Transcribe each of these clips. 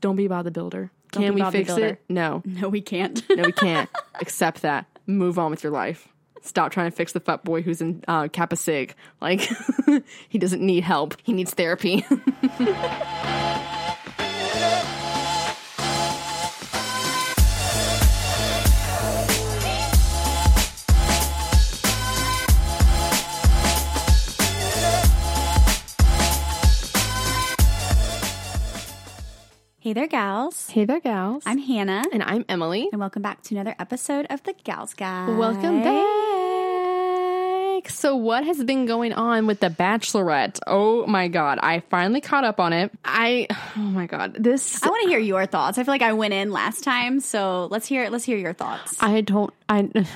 Don't be Bob the Builder. Don't Can we fix it? No. No, we can't. No, we can't. Accept that. Move on with your life. Stop trying to fix the fuck boy who's in uh, Kappa Sig. Like, he doesn't need help. He needs therapy. Hey there, gals. hey there, gals. I'm Hannah, and I'm Emily. and welcome back to another episode of the Gals Guide. Welcome back. So, what has been going on with The Bachelorette? Oh my god, I finally caught up on it. I, oh my god, this. I want to hear your thoughts. I feel like I went in last time, so let's hear let's hear your thoughts. I don't. I.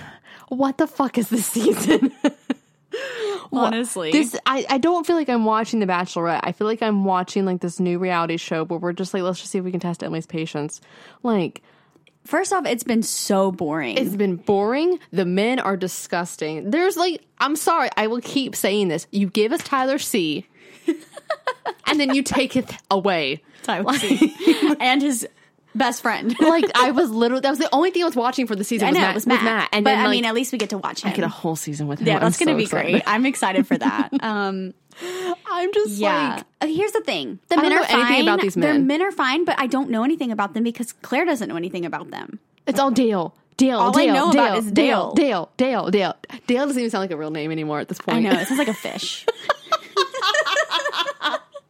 What the fuck is this season? Honestly. this I, I don't feel like I'm watching The Bachelorette. I feel like I'm watching like this new reality show where we're just like, let's just see if we can test Emily's patience. Like, First off, it's been so boring. it's been boring. The men are disgusting. There's like, I'm sorry, I will keep saying this. You give us Tyler C, and then you take it away. Tyler C. and his best friend. Like I was literally that was the only thing I was watching for the season. I was know Matt, it was with Matt, and but then I like, mean, at least we get to watch him. get a whole season with him. yeah, I'm going to so be excited. great. I'm excited for that. Um, I'm just yeah. like Uh, Here's the thing: the I men are anything fine. about these Their men. men are fine, but I don't know anything about them because Clare doesn't know anything about them. it's all Dale. Dale, All I know Dale, about is Dale, Dale. Dale, Dale, Dale. Dale doesn't even sound like a real name anymore at this point. I know it sounds like a fish.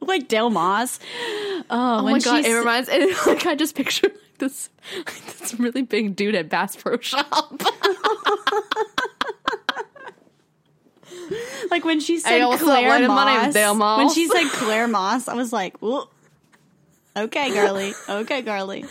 like Dale Moss. Oh, Oh my god, it reminds. It, like I just picture like this, like this really big dude at Bass Pro Shop. like when she said Hey, what's up, Clare? Moss. My name's Dale Moss. When she said Clare Moss, I was like, "Whoa." okay, girly. Okay, girly.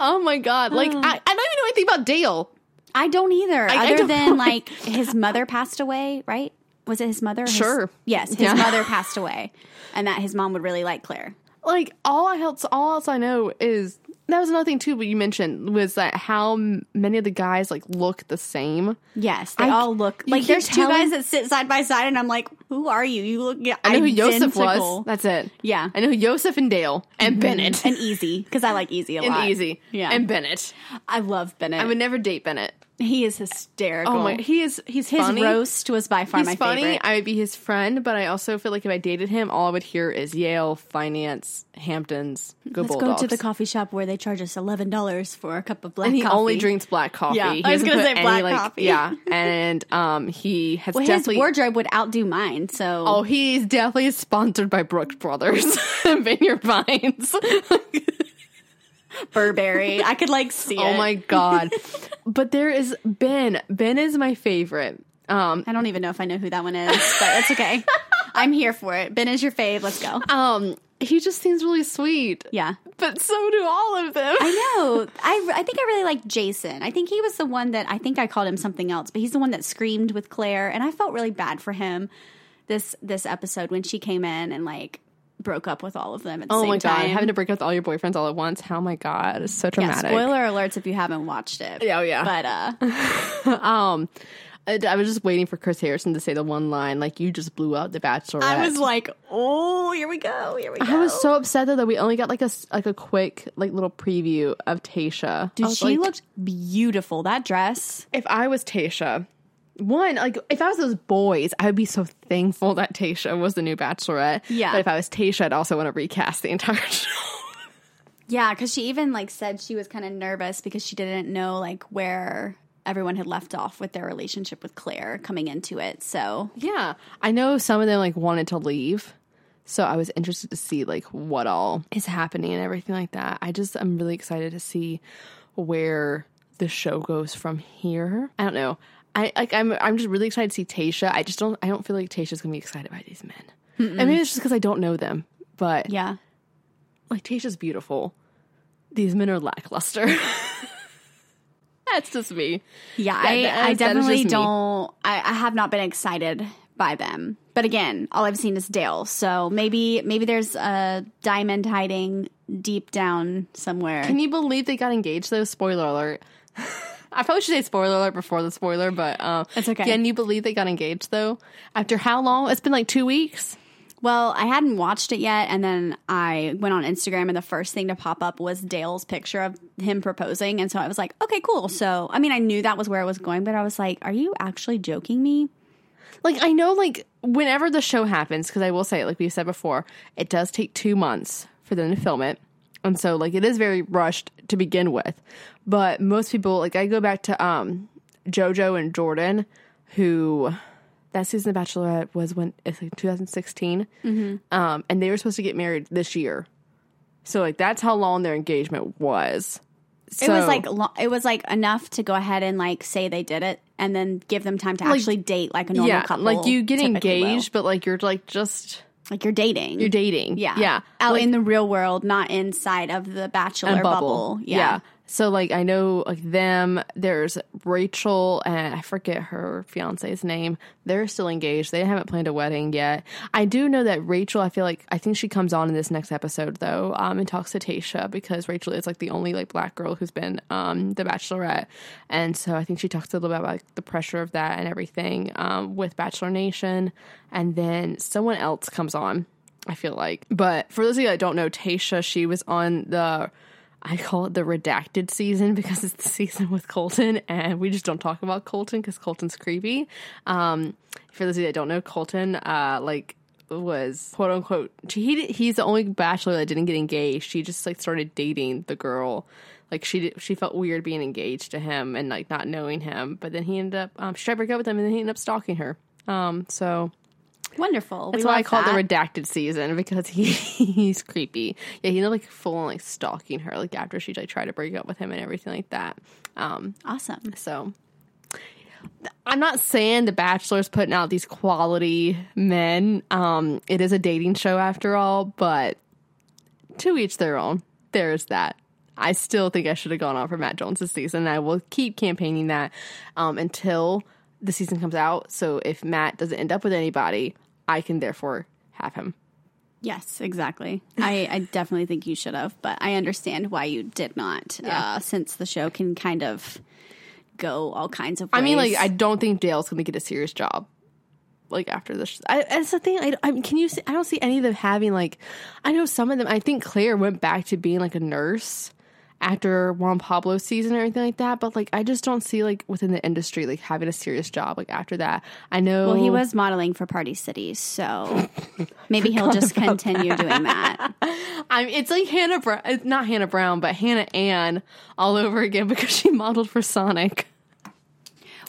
oh my god! Like I, I don't even know anything about Dale. I don't either. I other don't than like his mother passed away, right? Was it his mother? his- Sure. yes, his Yeah. mother passed away, and that his mom would really like Clare. Like all I else, all else I know is that was another thing too. What you mentioned was that how m- many of the guys like look the same. Yes, they I- all look like there's two telling- guys that sit side by side, and I'm like, who are you? You look I know who identical. was. That's it. Yeah. I know who Yosef and Dale and mm-hmm. Bennett and Easy because I like Easy a and lot. Easy. yeah, and Bennett. I love Bennett. I would never date Bennett. He is hysterical. Oh my, he is. He's his funny. roast was by far He's my funny. favorite. I would be his friend, but I also feel like if I dated him, all I would hear is Yale, finance, Hamptons, go Let's Bulldogs. go to the coffee shop where they charge us eleven dollars for a cup of black and he coffee. only drinks black coffee. Yeah, He I was gonna say any, black like- coffee. Yeah, and um, he has Well, his wardrobe would outdo mine. So Oh, he's definitely sponsored by Brooks Brothers and Vineyard Vines. Burberry, I could like see it. oh my god! but there is Ben. Ben is my favorite. Um, I don't even know if I know who that one is, but that's okay. I'm here for it. Ben is your fave. Let's go. um, he just seems really sweet. Yeah. But so do all of them. I know. I, I think I really like Jason. I think he was the one that I think I called him something else, but he's the one that screamed with Clare, and I felt really bad for him this this episode when she came in and like broke up with all of them at the Oh same my god, time. having to break up with all your boyfriends all at once. Oh my god, it's so yeah, spoiler alerts if you haven't watched it. Yeah, oh, yeah. But uh Um, I, I was just waiting for Chris Harrison to say the one line like "You just blew out the Bachelorette." I was like, oh, here we go, here we go. I was so upset though that we only got like a like a quick like little preview of Tayshia. Dude, she like, looked beautiful. That dress. If I was Tayshia, one like if I was those boys, I would be so thankful that Tayshia was the new Bachelorette. Yeah. But if I was Tayshia, I'd also want to recast the entire show. Yeah, because she even like said she was kind of nervous because she didn't know like where everyone had left off with their relationship with Clare coming into it. So Yeah, I know some of them like wanted to leave, so I was interested to see like what all is happening and everything like that. I just I'm really excited to see where the show goes from here. I don't know. I like I'm I'm just really excited to see Tayshia. I just don't I don't feel like Tayshia's gonna be excited by these men. And maybe it's just because I don't know them, but yeah, like Tayshia's beautiful. These men are lackluster. That's just me. yeah, That- I, that I is- that is definitely don't. I, I have not been excited by them. But again, all I've seen is Dale. So maybe maybe there's a diamond hiding deep down somewhere. Can you believe they got engaged though? Spoiler alert. I probably should say spoiler alert before the spoiler, but um, It's okay. Can you believe they got engaged though? After how long? It's been like two weeks. Well, I hadn't watched it yet, and then I went on Instagram, and the first thing to pop up was Dale's picture of him proposing, and so I was like, okay, cool. So, I mean, I knew that was where it was going, but I was like, are you actually joking me? Like I know, like whenever the show happens, because I will say, it, like we said before, it does take two months for them to film it, and so like it is very rushed to begin with. But most people, like I go back to um JoJo and Jordan, who that season of Bachelorette was when it's like 2016, um, and they were supposed to get married this year. So like that's how long their engagement was. So, it was like lo- it was like enough to go ahead and like say they did it, and then give them time to actually date like a normal yeah, couple. like you get typically will. engaged, but like you're like just like you're dating. you're dating. yeah, yeah, out Like- in the real world, not inside of the bachelor and bubble. Yeah. So like I know like them. There's Rachel and I forget her fiance's name. They're still engaged. They haven't planned a wedding yet. I do know that Rachel. I feel like I think she comes on in this next episode though, um, and talks to Tayshia because Rachel is like the only like black girl who's been um the Bachelorette, and so I think she talks a little bit about like, the pressure of that and everything um with Bachelor Nation, and then someone else comes on. I feel like, but for those of you that don't know, Tayshia, she was on the I call it the redacted season because it's the season with Colton, and we just don't talk about Colton because Colton's creepy. Um, for those of you that don't know, Colton, uh, like was quote unquote he he's the only bachelor that didn't get engaged. She just like started dating the girl. Like she she felt weird being engaged to him and like not knowing him, but then he ended up um, she tried to break up with him and then he ended up stalking her. Um, so Wonderful. that's we why I call that. it the redacted season because he he's creepy. Yeah, he's like full on like stalking her like after she like tried to break up with him and everything like that. Um, awesome. so I'm not saying The Bachelor's putting out these quality men. Um, it is a dating show after all, but to each their own. There's that. I still think I should have gone on for Matt James' season. I will keep campaigning that um, until the season comes out. So if Matt doesn't end up with anybody, I can therefore have him. Yes, exactly. I, I definitely think you should have, but I understand why you did not, Yeah. uh, since the show can kind of go all kinds of ways. I mean, like, I don't think Dale's going to get a serious job. Like after this, I, that's the thing. I, I mean, can you? See, I don't see any of them having like. I know some of them. I think Claire went back to being like a nurse after Juan Pablo's season or anything like that. But like, I just don't see like within the industry like having a serious job like after that. I know. well, he was modeling for Party City, so maybe he'll just continue doing that. I mean, it's like Hannah Brown. Not Hannah Brown, but Hannah Ann all over again because she modeled for Sonic.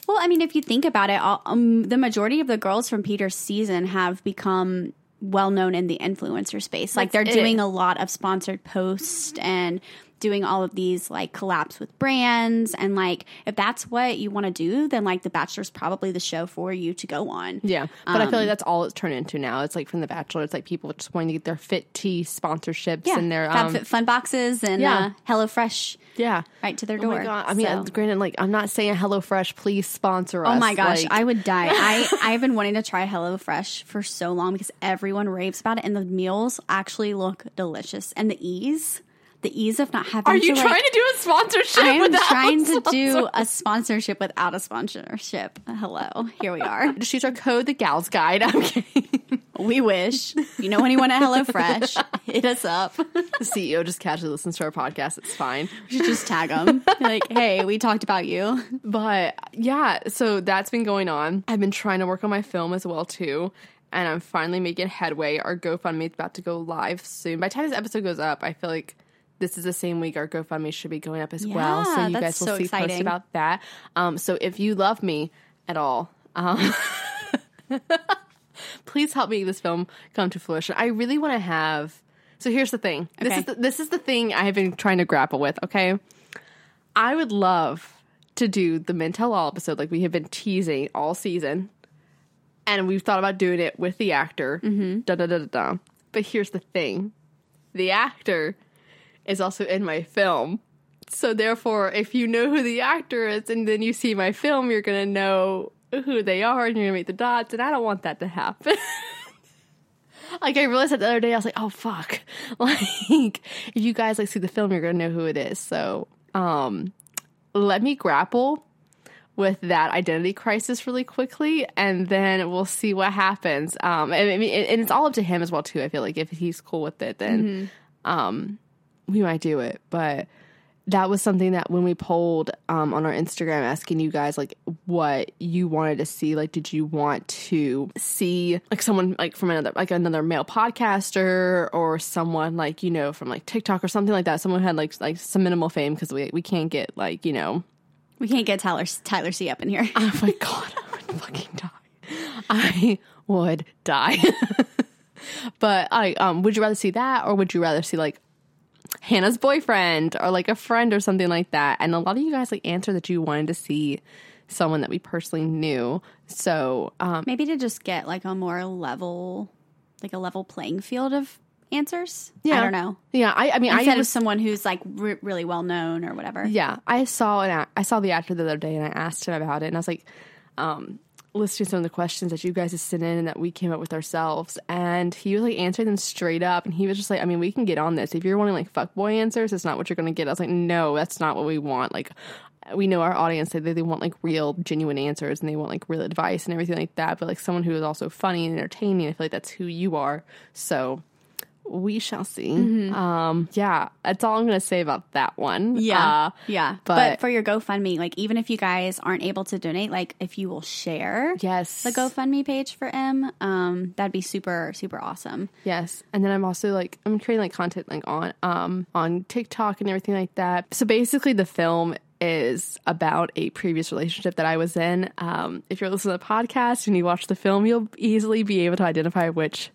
Well, I mean, if you think about it, all, um, the majority of the girls from Peter's season have become well known in the influencer space. Like they're That's doing a lot of sponsored posts and doing all of these like collabs with brands. And like, if that's what you want to do, then like The Bachelor's probably the show for you to go on. Yeah, but I Um, feel like that's all it's turned into now. It's like from The Bachelor. It's like people just wanting to get their Fit Tea sponsorships Yeah, and their um, Fun boxes and yeah. uh, HelloFresh yeah. right to their Oh door. my god! I mean, So- granted, like I'm not saying HelloFresh, please sponsor us. Oh my gosh, Like, I would die. I I've been wanting to try HelloFresh for so long because everyone raves about it, and the meals actually look delicious. And the ease, the ease of not having. are you to, trying like, to do a sponsorship? I am trying to do a sponsorship without a sponsorship. Hello, here we are. Just use our code, the Gals Guide. I'm kidding. We wish. You know anyone at HelloFresh? Hit us up. the CEO just casually listens to our podcast. It's fine. We should just tag them. Like, hey, we talked about you. But yeah, so that's been going on. I've been trying to work on my film as well too, and I'm finally making headway. Our GoFundMe is about to go live soon. By the time this episode goes up, I feel like this is the same week our GoFundMe should be going up as well. So you guys will so see posts about that. Um, so if you love me at all, um, please help me this film come to fruition. I really want to have. So here's the thing. This is the, this is the thing I have been trying to grapple with. Okay, I would love to do the Men Tell All episode like we have been teasing all season, and we've thought about doing it with the actor. Mm-hmm. Da da da da da. But here's the thing: the actor is also in my film. So therefore, if you know who the actor is and then you see my film, you're gonna know who they are and you're gonna make the dots. And I don't want that to happen. like I realized that the other day, I was like, oh fuck. Like if you guys like see the film, you're gonna know who it is. So um let me grapple with that identity crisis really quickly, and then we'll see what happens. Um, and, I mean, and it's all up to him as well too. I feel like if he's cool with it, then um, we might do it. But that was something that when we polled um, on our Instagram asking you guys like what you wanted to see, like did you want to see like someone like from another like another male podcaster or someone like you know from like TikTok or something like that, someone who had like like some minimal fame because we we can't get like you know We can't get Tyler Tyler C up in here. oh my god, I would fucking die. I would die. but I um would you rather see that or would you rather see like Hannah's boyfriend or like a friend or something like that? And a lot of you guys like answered that you wanted to see someone that we personally knew. So um Maybe to just get like a more level, like a level playing field of answers. Yeah, I don't know. yeah, I I mean Instead I of was someone who's like re- really well known or whatever. Yeah, I saw an I saw the actor the other day, and I asked him about it, and I was like, um, listing some of the questions that you guys have sent in and that we came up with ourselves, and he was like answering them straight up, and he was just like, I mean, we can get on this if you're wanting like fuckboy answers, it's not what you're going to get. I was like, no, that's not what we want. Like, we know our audience they they want like real, genuine answers, and they want like real advice and everything like that, but like someone who is also funny and entertaining. I feel like that's who you are. So. We shall see. Um, yeah, that's all I'm going to say about that one. Uh, yeah. but- But, for your GoFundMe, like even if you guys aren't able to donate, like if you will share Yes. the GoFundMe page for M, um, that'd be super super awesome. Yes. And then I'm also like I'm creating like content like on um on TikTok and everything like that. So basically the film is about a previous relationship that I was in. Um if you're listening to the podcast and you watch the film, you'll easily be able to identify which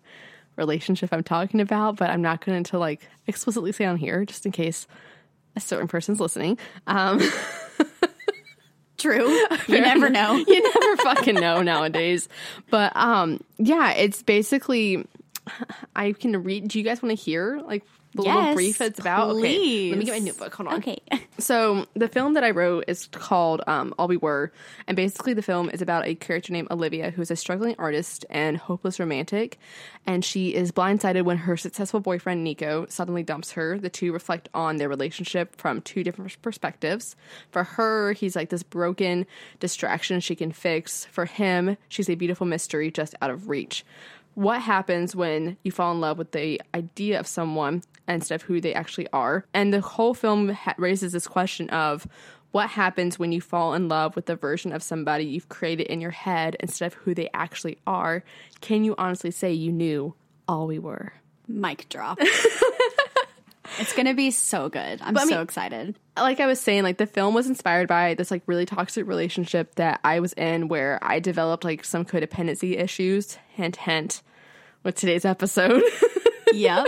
relationship I'm talking about, but I'm not going to like explicitly say on here just in case a certain person's listening. Um True. You never know. you never fucking know nowadays. But um yeah, it's basically I can read do you guys want to hear like the little brief it's about? Okay. Let me get my notebook. Hold on. Okay. So the film that I wrote is called um, All We Were, and basically the film is about a character named Olivia who is a struggling artist and hopeless romantic, and she is blindsided when her successful boyfriend Nico suddenly dumps her. The two reflect on their relationship from two different perspectives. For her, he's like this broken distraction she can fix. For him, she's a beautiful mystery just out of reach what happens when you fall in love with the idea of someone instead of who they actually are. And the whole film ha- raises this question of what happens when you fall in love with the version of somebody you've created in your head instead of who they actually are. Can you honestly say you knew all we were? Mic drop. it's gonna be so good. I'm I so mean- excited. like I was saying, like the film was inspired by this like really toxic relationship that I was in where I developed like some codependency issues. Hint, hint. With today's episode. Yep.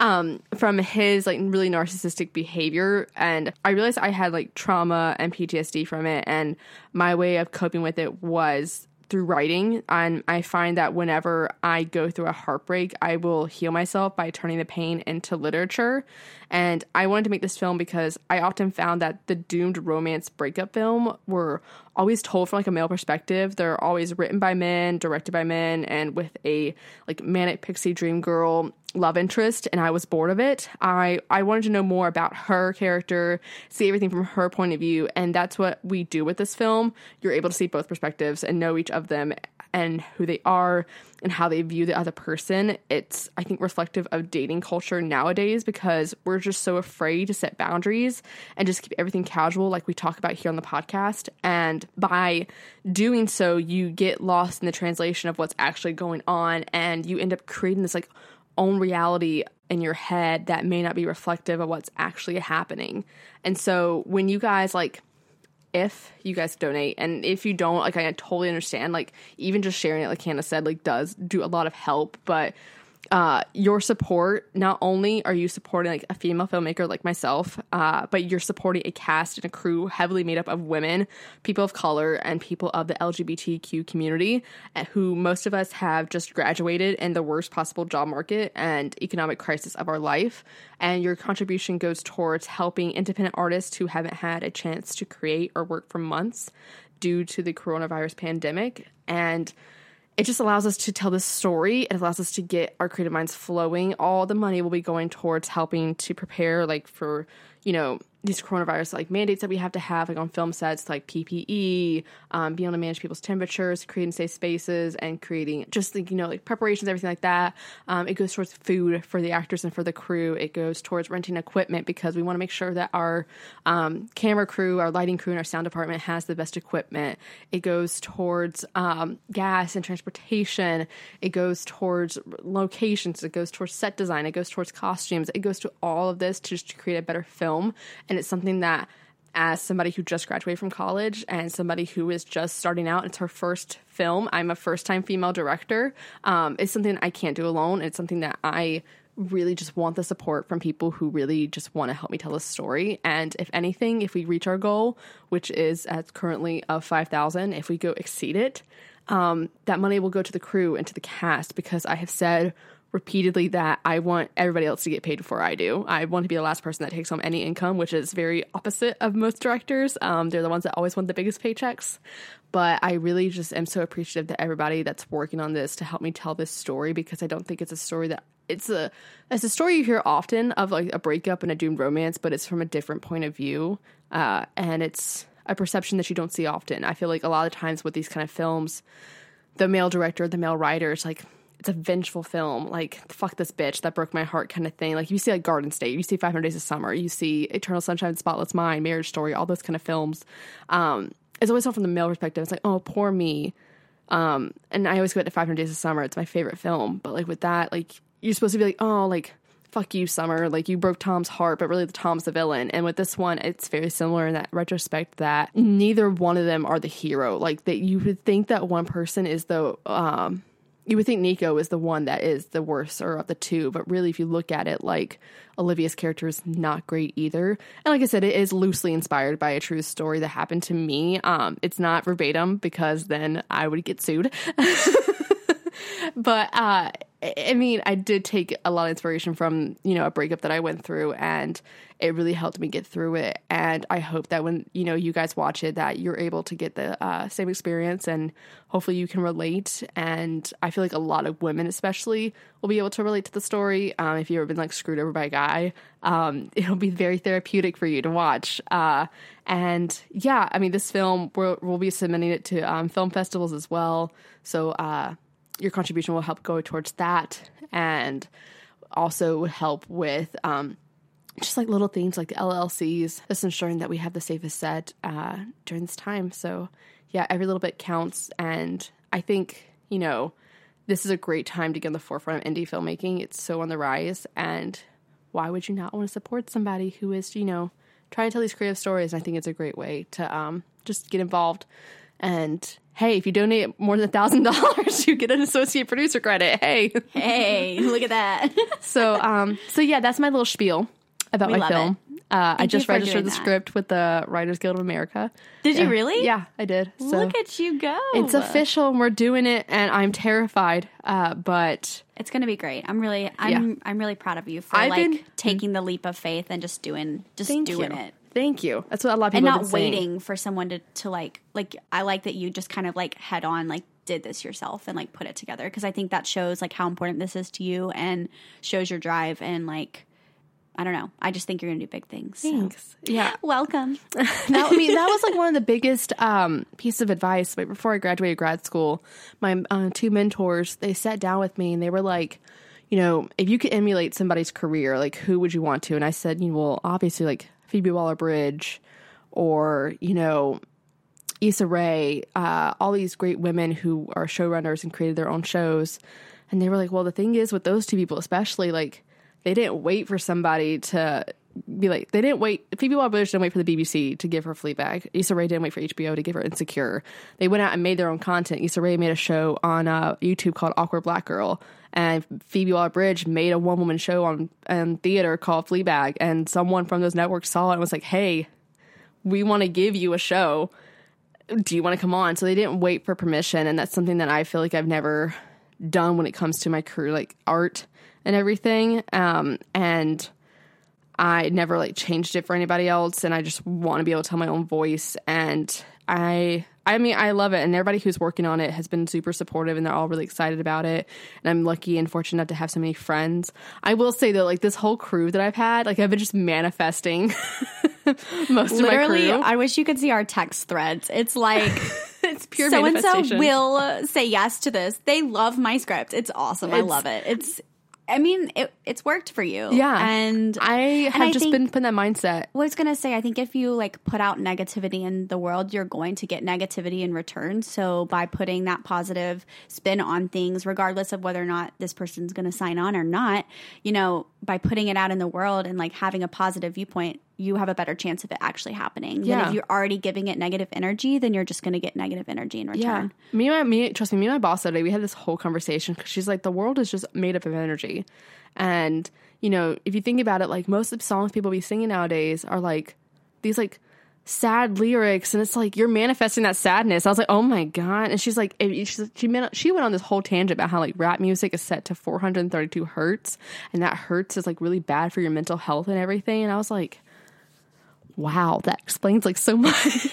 Um, from his like really narcissistic behavior. And i realized i had like trauma and ptsd from it. And my way of coping with it was through writing. And i find that whenever i go through a heartbreak i will heal myself by turning the pain into literature and i wanted to make this film because i often found that the doomed romance breakup film were always told from like a male perspective they're always written by men directed by men and with a like manic pixie dream girl love interest and I was bored of it. I I wanted to know more about her character, see everything from her point of view, and that's what we do with this film. You're able to see both perspectives and know each of them and who they are and how they view the other person. It's I think reflective of dating culture nowadays because we're just so afraid to set boundaries and just keep everything casual like we talk about here on the podcast and by doing so you get lost in the translation of what's actually going on and you end up creating this like own reality in your head that may not be reflective of what's actually happening. And so when you guys like if you guys donate and if you don't like I totally understand like even just sharing it like Hannah said like does do a lot of help but uh, your support not only are you supporting like a female filmmaker like myself uh, but you're supporting a cast and a crew heavily made up of women people of color and people of the lgbtq community uh, who most of us have just graduated in the worst possible job market and economic crisis of our life. And your contribution goes towards helping independent artists who haven't had a chance to create or work for months due to the coronavirus pandemic. And it just allows us to tell this story. It allows us to get our creative minds flowing. All the money will be going towards helping to prepare, like for you know, these coronavirus like mandates that we have to have like on film sets like ppe um, being able to manage people's temperatures creating safe spaces and creating just like you know like preparations everything like that um, it goes towards food for the actors and for the crew. It goes towards renting equipment because we want to make sure that our um, camera crew our lighting crew and our sound department has the best equipment. It goes towards um, gas and transportation. It goes towards locations. It goes towards set design. It goes towards costumes. It goes to all of this to just create a better film. and it's something that as somebody who just graduated from college and somebody who is just starting out, it's her first film. I'm a first time female director. Um, it's something I can't do alone. It's something that I really just want the support from people who really just want to help me tell a story. And if anything, if we reach our goal, which is at currently of 5,000, if we go exceed it, um, that money will go to the crew and to the cast because I have said repeatedly that I want everybody else to get paid before I do. I want to be the last person that takes home any income, which is very opposite of most directors. Um, they're the ones that always want the biggest paychecks. But I really just am so appreciative to everybody that's working on this to help me tell this story because I don't think it's a story that it's a it's a story you hear often of like a breakup and a doomed romance, but it's from a different point of view, uh, and it's a perception that you don't see often. I feel like a lot of times with these kind of films, the male director, the male writer, it's like it's a vengeful film, like fuck this bitch that broke my heart kind of thing. Like you see like Garden State, you see 500 Days of Summer, you see Eternal Sunshine, Spotless Mind, Marriage Story, all those kind of films. Um, it's always all from the male perspective. It's like, oh, poor me. Um, and I always go back to 500 Days of Summer. It's my favorite film. But like with that, like you're supposed to be like, oh, like fuck you, Summer. Like you broke Tom's heart, but really the Tom's the villain. And with this one, it's very similar in that retrospect that neither one of them are the hero. Like that you would think that one person is the um you would think Nico is the one that is the worst or of the two, but really, if you look at it, like Olivia's character is not great either. And like I said, it is loosely inspired by a true story that happened to me. Um, it's not verbatim because then I would get sued. but uh, I mean, I did take a lot of inspiration from you know a breakup that I went through, and it really helped me get through it. And I hope that when you know you guys watch it, that you're able to get the uh, same experience, and hopefully you can relate. And I feel like a lot of women, especially, will be able to relate to the story. Um, if you've ever been like screwed over by a guy, um, it'll be very therapeutic for you to watch. Uh, and yeah, I mean, this film we'll, we'll be submitting it to um, film festivals as well. So. Uh, your contribution will help go towards that and also would help with um, just like little things like the LLCs, just ensuring that we have the safest set uh, during this time. So, yeah, every little bit counts. And I think, you know, this is a great time to get on the forefront of indie filmmaking. It's so on the rise. And why would you not want to support somebody who is, you know, trying to tell these creative stories? I think it's a great way to um, just get involved and hey, if you donate more than a thousand dollars, you get an associate producer credit. Hey, hey, look at that. so, um, so yeah, that's my little spiel about we my film. Uh, I just registered the that. script with the Writers Guild of America. Did yeah. you really? Yeah, I did. So Look at you go! It's official, and we're doing it, and I'm terrified. Uh, but it's going to be great. I'm really, I'm, yeah. I'm really proud of you for I've like been, taking the leap of faith and just doing, just doing you. it. Thank you. That's what a lot of people and not waiting for someone to to like like. I like that you just kind of like head on like did this yourself and like put it together because I think that shows like how important this is to you and shows your drive and like I don't know. I just think you're gonna do big things. Thanks. So. Yeah. Welcome. that, I mean, that was like one of the biggest um, piece of advice. Right before I graduated grad school, my uh, two mentors they sat down with me and they were like, you know, if you could emulate somebody's career, like who would you want to? And I said, you know, well, obviously like Phoebe Waller Bridge or, you know, Issa Rae, uh, all these great women who are showrunners and created their own shows. And they were like, well, the thing is with those two people, especially, like, they didn't wait for somebody to be like, they didn't wait. Phoebe Waller Bridge didn't wait for the BBC to give her Fleabag. Issa Rae didn't wait for HBO to give her Insecure. They went out and made their own content. Issa Rae made a show on uh, YouTube called Awkward Black Girl and Phoebe Waller Bridge made a one woman show on, on theater called Fleabag, and someone from those networks saw it and was like, "Hey, we want to give you a show. Do you want to come on?" So they didn't wait for permission, and that's something that I feel like I've never done when it comes to my career, like art and everything. Um, and I never like changed it for anybody else, and I just want to be able to tell my own voice and I I mean, I love it, and everybody who's working on it has been super supportive, and they're all really excited about it. And I'm lucky and fortunate enough to have so many friends. I will say though, like this whole crew that I've had, like I've been just manifesting Most Literally, of my crew. I wish you could see our text threads. It's like it's pure so and so will say yes to this. They love my script. It's awesome. I love it. It's I mean, it, it's worked for you. Yeah. And I have I just think- been put in that mindset. Well, I was gonna say, I think if you like put out negativity in the world, you're going to get negativity in return. So by putting that positive spin on things, regardless of whether or not this person's gonna sign on or not, you know, by putting it out in the world and like having a positive viewpoint, you have a better chance of it actually happening. Than Yeah. if you're already giving it negative energy, then you're just gonna get negative energy in return. Me and my, me, trust me, me and my boss today, we had this whole conversation because she's like, the world is just made up of energy. And, you know, if you think about it, like most of the songs people be singing nowadays are like these like sad lyrics and it's like you're manifesting that sadness. I was like, oh my God. And she's like, she, she went on this whole tangent about how like rap music is set to 432 hertz and that hertz is like really bad for your mental health and everything. And I was like, wow, that explains like so much.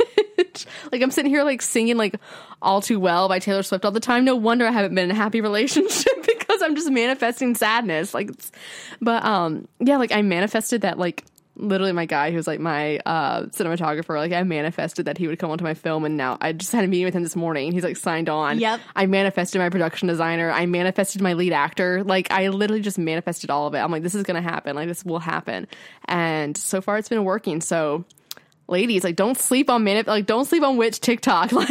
like I'm sitting here like singing like All Too Well by Taylor Swift all the time. No wonder I haven't been in a happy relationship because I'm just manifesting sadness. Like it's, but um yeah, like I manifested that like literally my guy who's like my uh cinematographer, like I manifested that he would come onto my film and now I just had a meeting with him this morning. He's like signed on. Yep. I manifested my production designer. I manifested my lead actor. Like I literally just manifested all of it. I'm like, this is gonna happen. Like this will happen. And so far it's been working. So ladies, like don't sleep on manif like don't sleep on witch TikTok.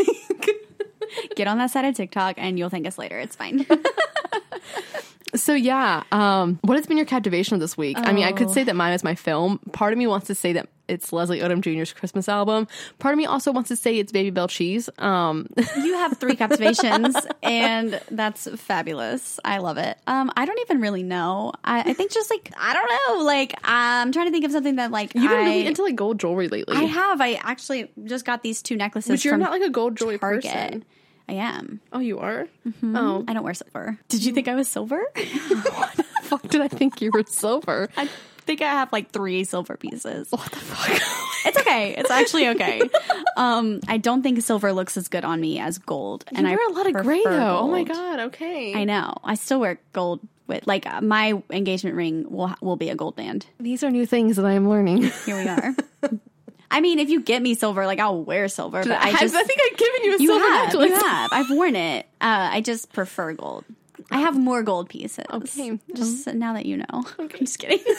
Like Get on that side of TikTok and you'll thank us later. It's fine. so yeah. Um what has been your captivation of this week? I mean, I could say that mine is my film. Part of me wants to say that it's Leslie Odom Jr.'s Christmas album. Part of me also wants to say it's Babybel Cheese. Um you have three captivations and that's fabulous i love it um i don't even really know i, I think just like i don't know like i'm trying to think of something that like you've been I, really into like gold jewelry lately. I have i actually just got these two necklaces but you're not like a gold jewelry target person. I am Oh, you are? Oh, i don't wear silver did you think i was silver what the fuck did I think you were silver? i think i have like three silver pieces What the fuck? it's okay it's actually okay um i don't think silver looks as good on me as gold And I i wear a lot of gray though. Oh my god. Okay. I know. I still wear gold with like uh, my engagement ring will will be a gold band. These are new things that I am learning. Here we are. I mean, if you get me silver, like I'll wear silver, but I I, just think I've given you a you silver have, necklace. you have. I've worn it. Uh, I just prefer gold. I have more gold pieces. Okay. Just now that you know. I'm just kidding.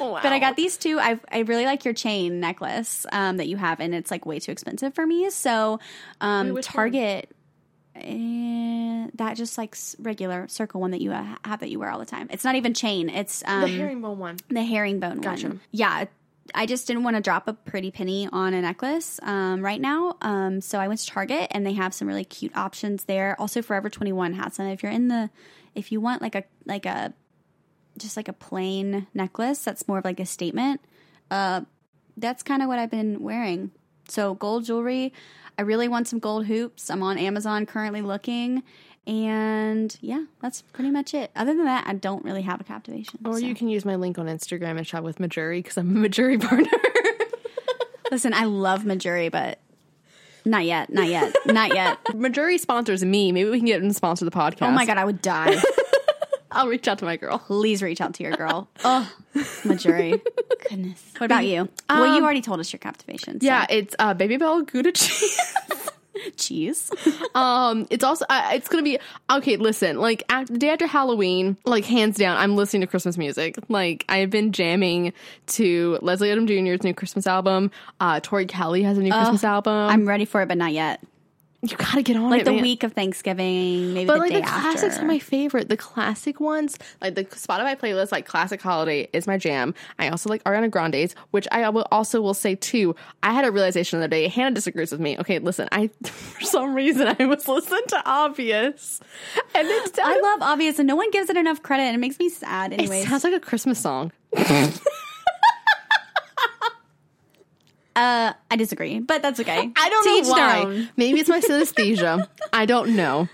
Wow. But I got these two. I I really like your chain necklace um, that you have, and it's like way too expensive for me. So um, Wait, Target. eh, that just like regular circle one that you have that you wear all the time. It's not even chain. It's um, the herringbone one. the herringbone Gotcha. one. Yeah. I just didn't want to drop a pretty penny on a necklace um, right now. Um, so I went to Target and they have some really cute options there. Also, Forever 21 has some. If you're in the, if you want like a, like a, just like a plain necklace that's more of like a statement, uh, that's kind of what I've been wearing. So gold jewelry. I really want some gold hoops. I'm on Amazon currently looking. And yeah, that's pretty much it. Other than that, I don't really have a captivation. Or so. you can use my link on Instagram and shop with Mejuri because I'm a Mejuri partner. Listen, I love Mejuri, but not yet, not yet, not yet. Mejuri sponsors me. Maybe we can get them to sponsor the podcast. Oh my god, I would die. I'll reach out to my girl. Please reach out to your girl. Oh, Mejuri. Goodness. What about you? well, you already told us your captivation. so- Yeah, it's uh, Babybel Gouda cheese. cheese. um, it's also uh, it's gonna be okay. Listen, like after, the day after Halloween, like hands down, I'm listening to Christmas music. Like I have been jamming to Leslie Odom Jr.'s new Christmas album. Uh, Tori Kelly has a new Christmas album. I'm ready for it, but not yet. You gotta get on Like it, the man. week of Thanksgiving, maybe But the like day the classics are my favorite. The classic ones, like the Spotify playlist, like classic holiday is my jam. I also like Ariana Grande's, which I will also will say too. I had a realization the other day. Hannah disagrees with me. Okay, listen, I for some reason I was listening to Obvious, and it I love obvious, and no one gives it enough credit, and it makes me sad. it Anyways, sounds like a Christmas song. uh, I disagree, but that's okay. I don't To know why. Maybe it's my synesthesia. I don't know.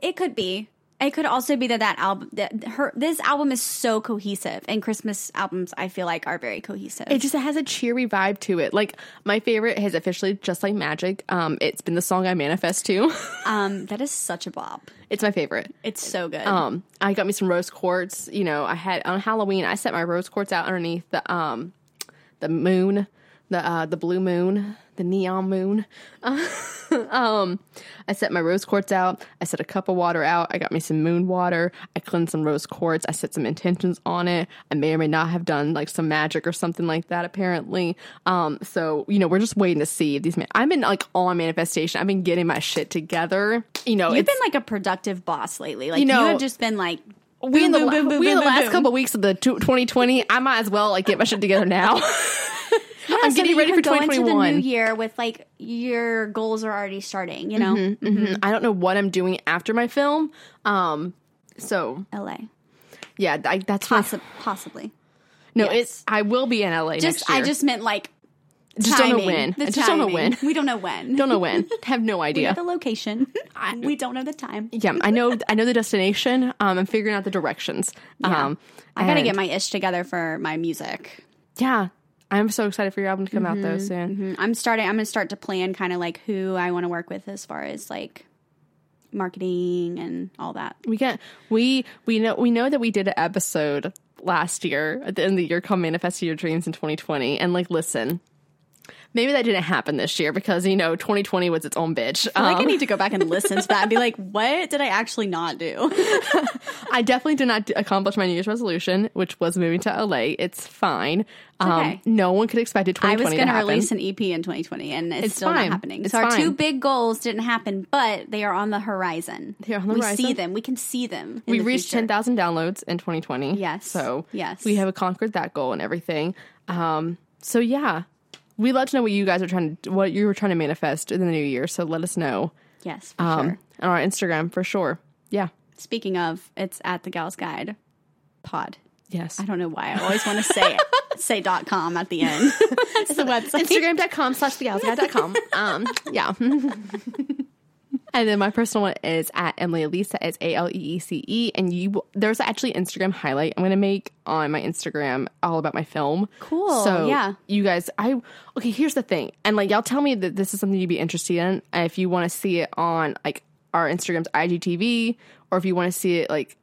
It could be. It could also be that that album, that her, this album is so cohesive, and Christmas albums I feel like are very cohesive. It just has a cheery vibe to it. Like my favorite is officially just like magic. Um, it's been the song I manifest to. um, that is such a bop. it's my favorite. It's so good. Um, I got me some rose quartz. You know, I had on Halloween. I set my rose quartz out underneath the um the moon, the uh, the blue moon, the neon moon. um, I set my rose quartz out. I set a cup of water out. I got me some moon water. I cleansed some rose quartz. I set some intentions on it. I may or may not have done like some magic or something like that. Apparently, um, so you know we're just waiting to see if these. Man- I've been like on manifestation. I've been getting my shit together. You know, You've it's been like a productive boss lately. Like You know, you have just been like we in the, boom, boom, boom, we in the boom, last boom. couple weeks of the 2020. I might as well like get my shit together now. I'm so getting ready for can go into the 2021. new year with like your goals are already starting. You know, Mhm. I don't know what I'm doing after my film. Um, so L.A. yeah, I, that's my, possibly. no. yes. It's I will be in LA Just next year. I just meant like just don't know when. The I just don't know when. We don't know when. Don't know when. Have no We know idea. the location. we don't know the time. Yeah, I know. I know the destination. Um, I'm figuring out the directions. Um, I gotta get my ish together for my music. yeah. I'm so excited for your album to come out though soon. Mhm. I'm starting. I'm gonna start to plan kind of like who I want to work with as far as like marketing and all that. We get we we know we know that we did an episode last year at the end of the year called Manifest Your Dreams in 2020. And like, listen, maybe that didn't happen this year because you know 2020 was its own bitch. I feel like I Um, need to go back and listen to that and be like, what did I actually not do? I definitely did not accomplish my New Year's resolution, which was moving to LA. It's fine. Um, okay. No one could expect it I was going to release an EP in 2020 and it's, It's still fine. not happening. It's so our two big goals didn't happen, but they are on the horizon. They're on the we horizon. We see them. We can see them. we the reached future. 10,000 downloads in 2020. Yes. So Yes. we have conquered that goal and everything. Um, so yeah, we love to know what you guys are trying to, what you were trying to manifest in the new year. So let us know Yes, for um, sure. on our Instagram for sure. Yeah. Speaking of, it's at the Gals Guide pod. Yes. I don't know why. I always want to say it. say dot com at the end. it's the website. Instagram.com slash the gals thegalsguy.com. Um, yeah. And then my personal one is at Emily Aleece. It's A L E E C E. And you, there's actually Instagram highlight I'm going to make on my Instagram all about my film. Cool, So yeah. you guys, I, okay, here's the thing. And like, y'all tell me that this is something you'd be interested in. If you want to see it on like our Instagram's IGTV or if you want to see it like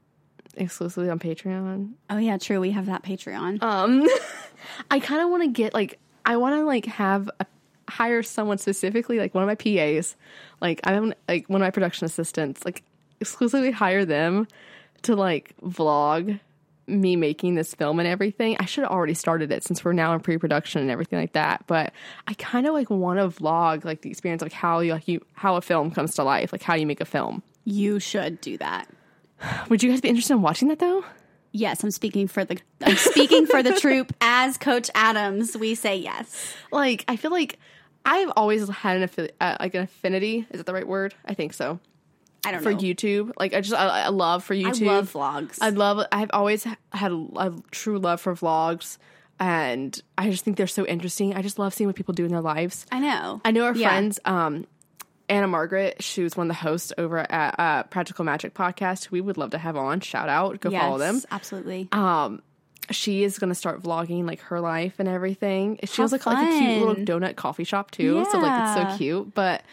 exclusively on Patreon. Oh yeah, true. We have that Patreon. Um, I kind of want to get like I want to like have a, hire someone specifically, like one of my PAs, like I'm like one of my production assistants, like exclusively hire them to like vlog me making this film and everything. I should have already started it since we're now in pre-production and everything like that. But I kind of like want to vlog like the experience, like how you like you how a film comes to life, like how you make a film. you should do that. Would you guys be interested in watching that though? Yes, I'm speaking for the I'm speaking for the troop as Coach Adams. We say yes. like I feel like I've always had an affi- uh, like an affinity. Is that the right word? I think so I don't know. for know. YouTube. Like I just I, I love for YouTube. I love vlogs. I love. I've always had a, a true love for vlogs, and I just think they're so interesting. I just love seeing what people do in their lives. I know. I know our Yeah. friends, um, Anna Margaret. She was one of the hosts over at uh, Practical Magic Podcast. We would love to have on. Shout out, go yes, follow them. Absolutely. Um, she is going to start vlogging like her life and everything. She How has like, like a cute little donut coffee shop too. So like it's so cute. But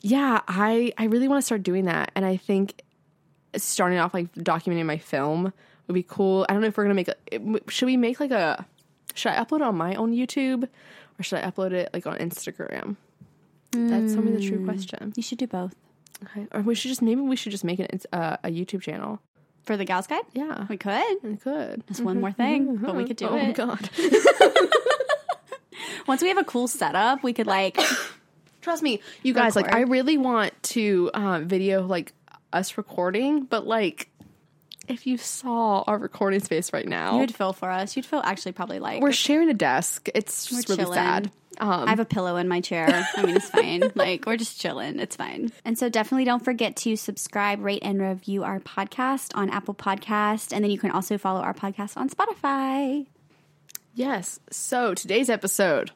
yeah, I I really want to start doing that. And I think starting off like documenting my film would be cool. I don't know if we're gonna make a. it- Should we make like a? Should I upload it on my own YouTube or should I upload it like on Instagram? That's something the true question. you should do both Okay. Or we should just maybe we should just make it uh, a YouTube channel. For the Gals Guide. Yeah, We could. we could. That's one more thing, but we could do oh it. god. Once we have a cool setup, we could like. Trust me, you guys. Like, I really want to um, video like us recording, but like, if you saw our recording space right now, You'd feel for us. You'd feel actually probably like we're sharing a desk. It's just really chilling. sad. Um, I have a pillow in my chair. I mean, it's fine. like, we're just chilling. It's fine. And so, definitely don't forget to subscribe, rate, and review our podcast on Apple Podcast. And then you can also follow our podcast on Spotify. yes. So today's episode,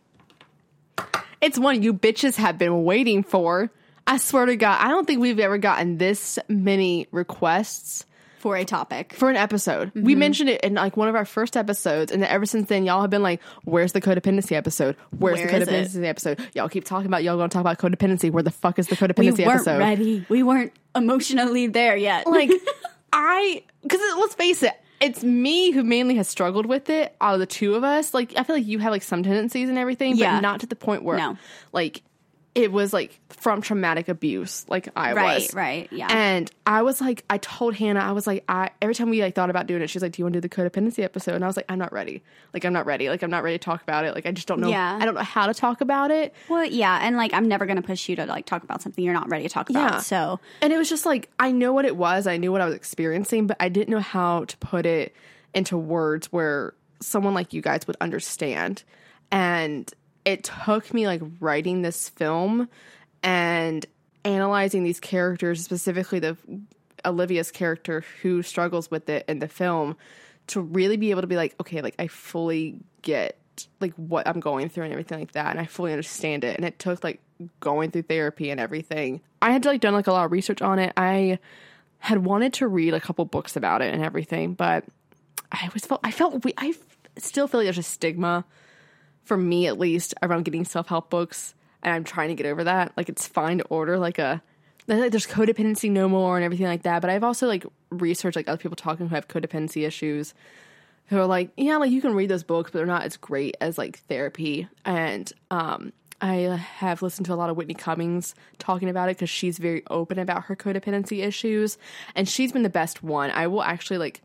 it's one you bitches have been waiting for. I swear to God, I don't think we've ever gotten this many requests For a topic. for an episode. Mm-hmm. We mentioned it in like one of our first episodes, and then ever since then, y'all have been like, "Where's the codependency episode? Where's Where the codependency episode?" Y'all keep talking about y'all to talk about codependency. Where the fuck is the We codependency weren't episode? ready. We weren't emotionally there yet. Like, I because let's face it, it's me who mainly has struggled with it out of the two of us. Like I feel like you have like some tendencies and everything, Yeah. but not to the point where No. like it was like from traumatic abuse, like I Right, was. right, right, yeah. And I was like, I told Hannah, I was like, I every time we like thought about doing it, she's like, Do you want to do the codependency episode? And I was like, I'm not ready. Like I'm not ready. Like I'm not ready to talk about it. Like I just don't know. Yeah. I don't know how to talk about it. Well, yeah, and like I'm never gonna push you to like talk about something you're not ready to talk about. Yeah. So And it was just like I know what it was, I knew what I was experiencing, but I didn't know how to put it into words where someone like you guys would understand. And it took me like writing this film and analyzing these characters, specifically the Olivia's character who struggles with it in the film, to really be able to be like, okay, like I fully get like what I'm going through and everything like that, and I fully understand it. And it took like going through therapy and everything. I had like done like a lot of research on it. I had wanted to read a couple books about it and everything, but I always felt I felt we I still feel like there's a stigma for me at least around getting self help books, and I'm trying to get over that. Like it's fine to order like a like there's codependency no more and everything like that. But I've also like researched like other people talking who have codependency issues who are like, yeah, like you can read those books, but they're not as great as like therapy. And um, I have listened to a lot of Whitney Cummings talking about it because she's very open about her codependency issues, and she's been the best one. I will actually like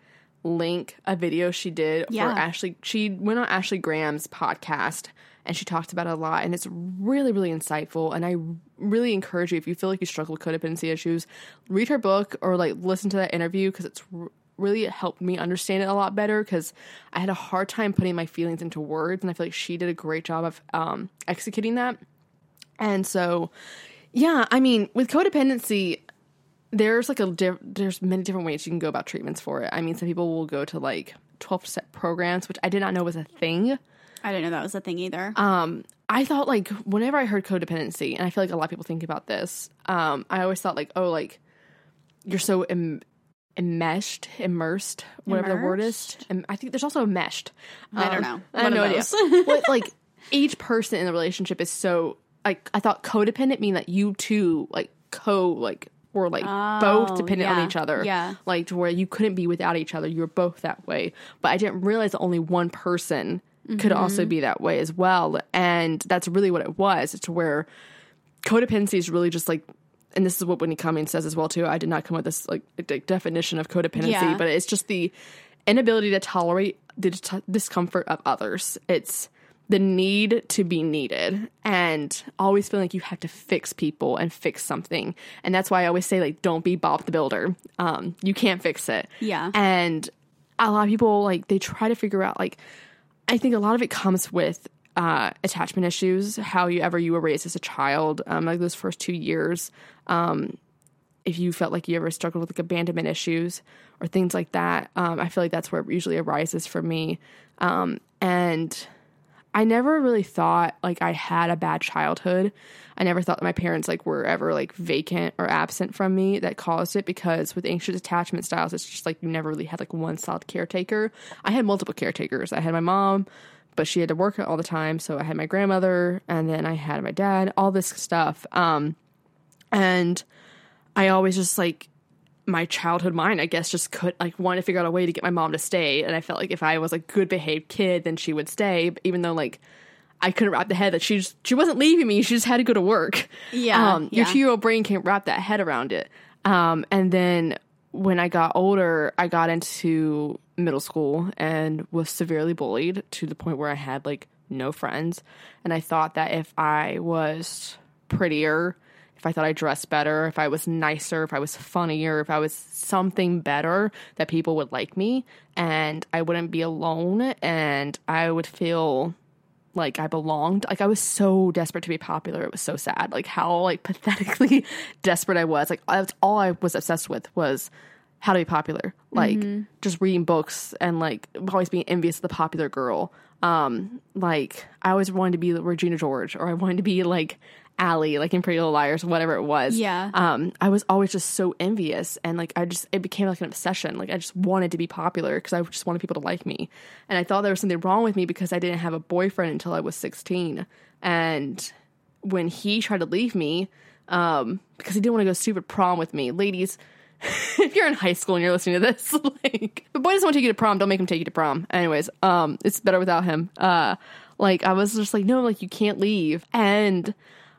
link a video she did Yeah. for Ashley. She went on Ashley Graham's podcast and she talked about it a lot, and it's really, really insightful. And I really encourage you if you feel like you struggle with codependency issues, read her book or like listen to that interview because it's r- really helped me understand it a lot better because I had a hard time putting my feelings into words, and I feel like she did a great job of um, executing that. And so, yeah, I mean, with codependency, there's like a diff- there's many different ways you can go about treatments for it. I mean, some people will go to like 12 step programs, which I did not know was a thing. I didn't know that was a thing either. Um, I thought like whenever I heard codependency, and I feel like a lot of people think about this, um, I always thought like, oh, like you're so Im- enmeshed, immersed, whatever the word is. And I think there's also enmeshed. I don't Um, know. I have no idea. What, like each person in the relationship is so like I thought codependent mean that you two like co like were like both Oh, dependent on each other. Yeah. Like to where you couldn't be without each other. You were both that way. But I didn't realize that only one person could also Mm-hmm. be that way as well. And that's really what it was. It's where codependency is really just like and this is what Whitney Cummings says as well too. I did not come up with this like de- definition of codependency, Yeah. but it's just the inability to tolerate the dis- discomfort of others. It's the need to be needed and always feeling like you have to fix people and fix something. And that's why I always say like don't be Bob the Builder. Um, you can't fix it. Yeah. And a lot of people like they try to figure out like I think a lot of it comes with uh, attachment issues, how you ever you were raised as a child, um, like those first two years. Um, if you felt like you ever struggled with like abandonment issues or things like that, um, I feel like that's where it usually arises for me. Um, and I never really thought like I had a bad childhood. I never thought that my parents like were ever like vacant or absent from me that caused it because with anxious attachment styles it's just like you never really had like one solid caretaker. I had multiple caretakers. I had my mom, but she had to work all the time, so I had my grandmother and then I had my dad, all this stuff. Um and I always just like my childhood mind, I guess, just could like want to figure out a way to get my mom to stay. And I felt like if I was a good behaved kid, then she would stay. But even though like I couldn't wrap the head that she just she wasn't leaving me, she just had to go to work. Yeah, um, your yeah. two year old brain can't wrap that head around it. Um, and then when I got older, I got into middle school and was severely bullied to the point where I had like no friends. And I thought that if I was prettier, if I thought I dressed better, if I was nicer, if I was funnier, if I was something better, that people would like me and I wouldn't be alone and I would feel like I belonged. Like I was so desperate to be popular. It was so sad. Like how like pathetically desperate I was. Like that's all I was obsessed with was how to be popular. Like just reading books and like always being envious of the popular girl. Um, like I always wanted to be Regina George or I wanted to be like Ali, like in Pretty Little Liars, whatever it was. Yeah. Um, I was always just so envious and like I just it became like an obsession. Like I just wanted to be popular because I just wanted people to like me. And I thought there was something wrong with me because I didn't have a boyfriend until I was 16. And when he tried to leave me, um, because he didn't want to go stupid prom with me, ladies, if you're in high school and you're listening to this, like, the boy doesn't want to take you to prom, don't make him take you to prom. Anyways, um, it's better without him. Uh, like, I was just like, no, like, you can't leave. And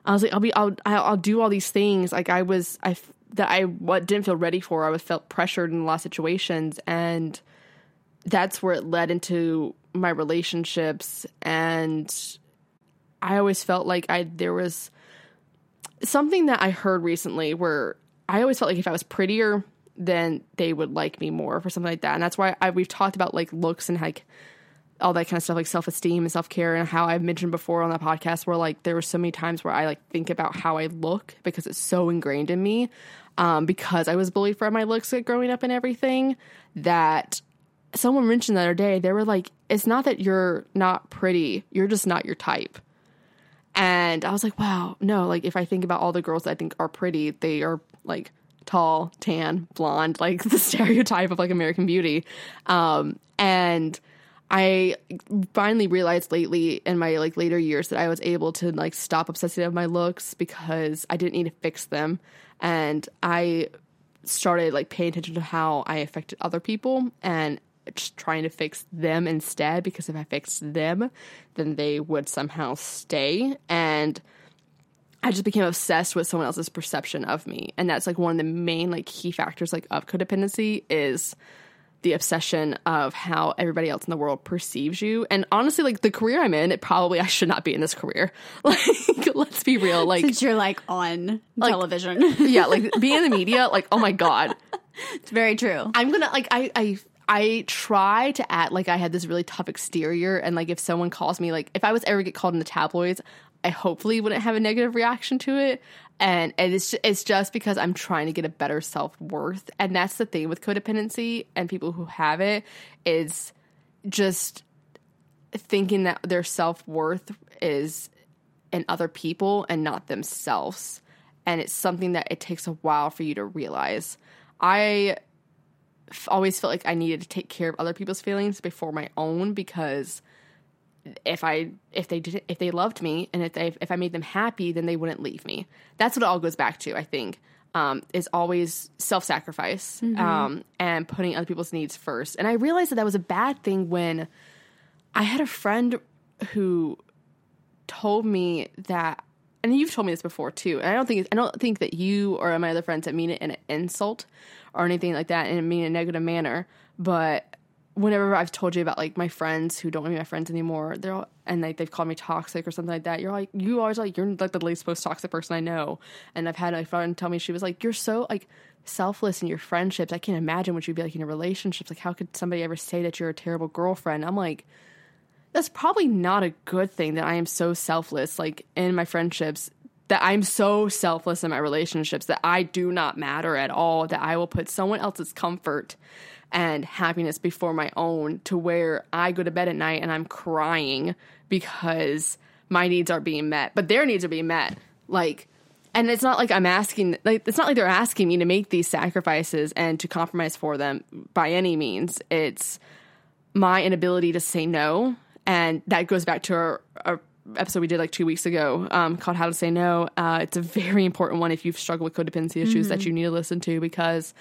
I was like, I'll be, I'll, I'll, do all these things. Like, I was, I, that I what didn't feel ready for. I was felt pressured in a lot of situations. And that's where it led into my relationships. And I always felt like I, there was something that I heard recently where I always felt like if I was prettier, then they would like me more for something like that. And that's why I, we've talked about like looks and like all that kind of stuff, like self esteem and self care, and how I've mentioned before on the podcast where like there were so many times where I like think about how I look because it's so ingrained in me, um, because I was bullied for my looks growing up and everything. That someone mentioned the other day, they were like, "It's not that you're not pretty; you're just not your type." And I was like, wow, no, like if I think about all the girls that I think are pretty, they are like tall, tan, blonde, like the stereotype of like American Beauty. Um, and I finally realized lately in my like later years that I was able to like stop obsessing over my looks because I didn't need to fix them. And I started like paying attention to how I affected other people and just trying to fix them instead because if I fixed them, then they would somehow stay. And I just became obsessed with someone else's perception of me. And that's like one of the main like key factors like of codependency is the obsession of how everybody else in the world perceives you. And honestly, like the career I'm in, it probably I should not be in this career. Like, let's be real. Like Since you're like on Like- television. yeah, like being in the media, like, oh my God. it's very true. I'm gonna like I I I try to act like I had this really tough exterior and like if someone calls me like if I was ever get called in the tabloids, I hopefully wouldn't have a negative reaction to it. And, it's it's just because I'm trying to get a better self worth, and that's the thing with codependency and people who have it is just thinking that their self worth is in other people and not themselves. And it's something that it takes a while for you to realize. I always felt like I needed to take care of other people's feelings before my own because if I if they did if they loved me and if they if I made them happy, then they wouldn't leave me. That's what it all goes back to. I think um, is always self sacrifice um, and putting other people's needs first. And I realized that that was a bad thing when I had a friend who told me that, and you've told me this before too. And I don't think I don't think that you or my other friends that mean it in an insult or anything like that, and mean in a negative manner. But whenever I've told you about like my friends who don't want to be my friends anymore, they're all, and like they've called me toxic or something like that. You're like you always like you're like the least most toxic person I know. And I've had a friend tell me she was like you're so like selfless in your friendships. I can't imagine what you'd be like in your relationships. Like how could somebody ever say that you're a terrible girlfriend? I'm like that's probably not a good thing that I am so selfless, like in my friendships, that I'm so selfless in my relationships that I do not matter at all, that I will put someone else's comfort and happiness before my own to where I go to bed at night and I'm crying because my needs are being met, but their needs are being met. Like, and it's not like I'm asking, like, it's not like they're asking me to make these sacrifices and to compromise for them by any means. It's, my inability to say no and that goes back to our, our episode we did like two weeks ago um, called how to say no uh, it's a very important one if you've struggled with codependency issues that you need to listen to because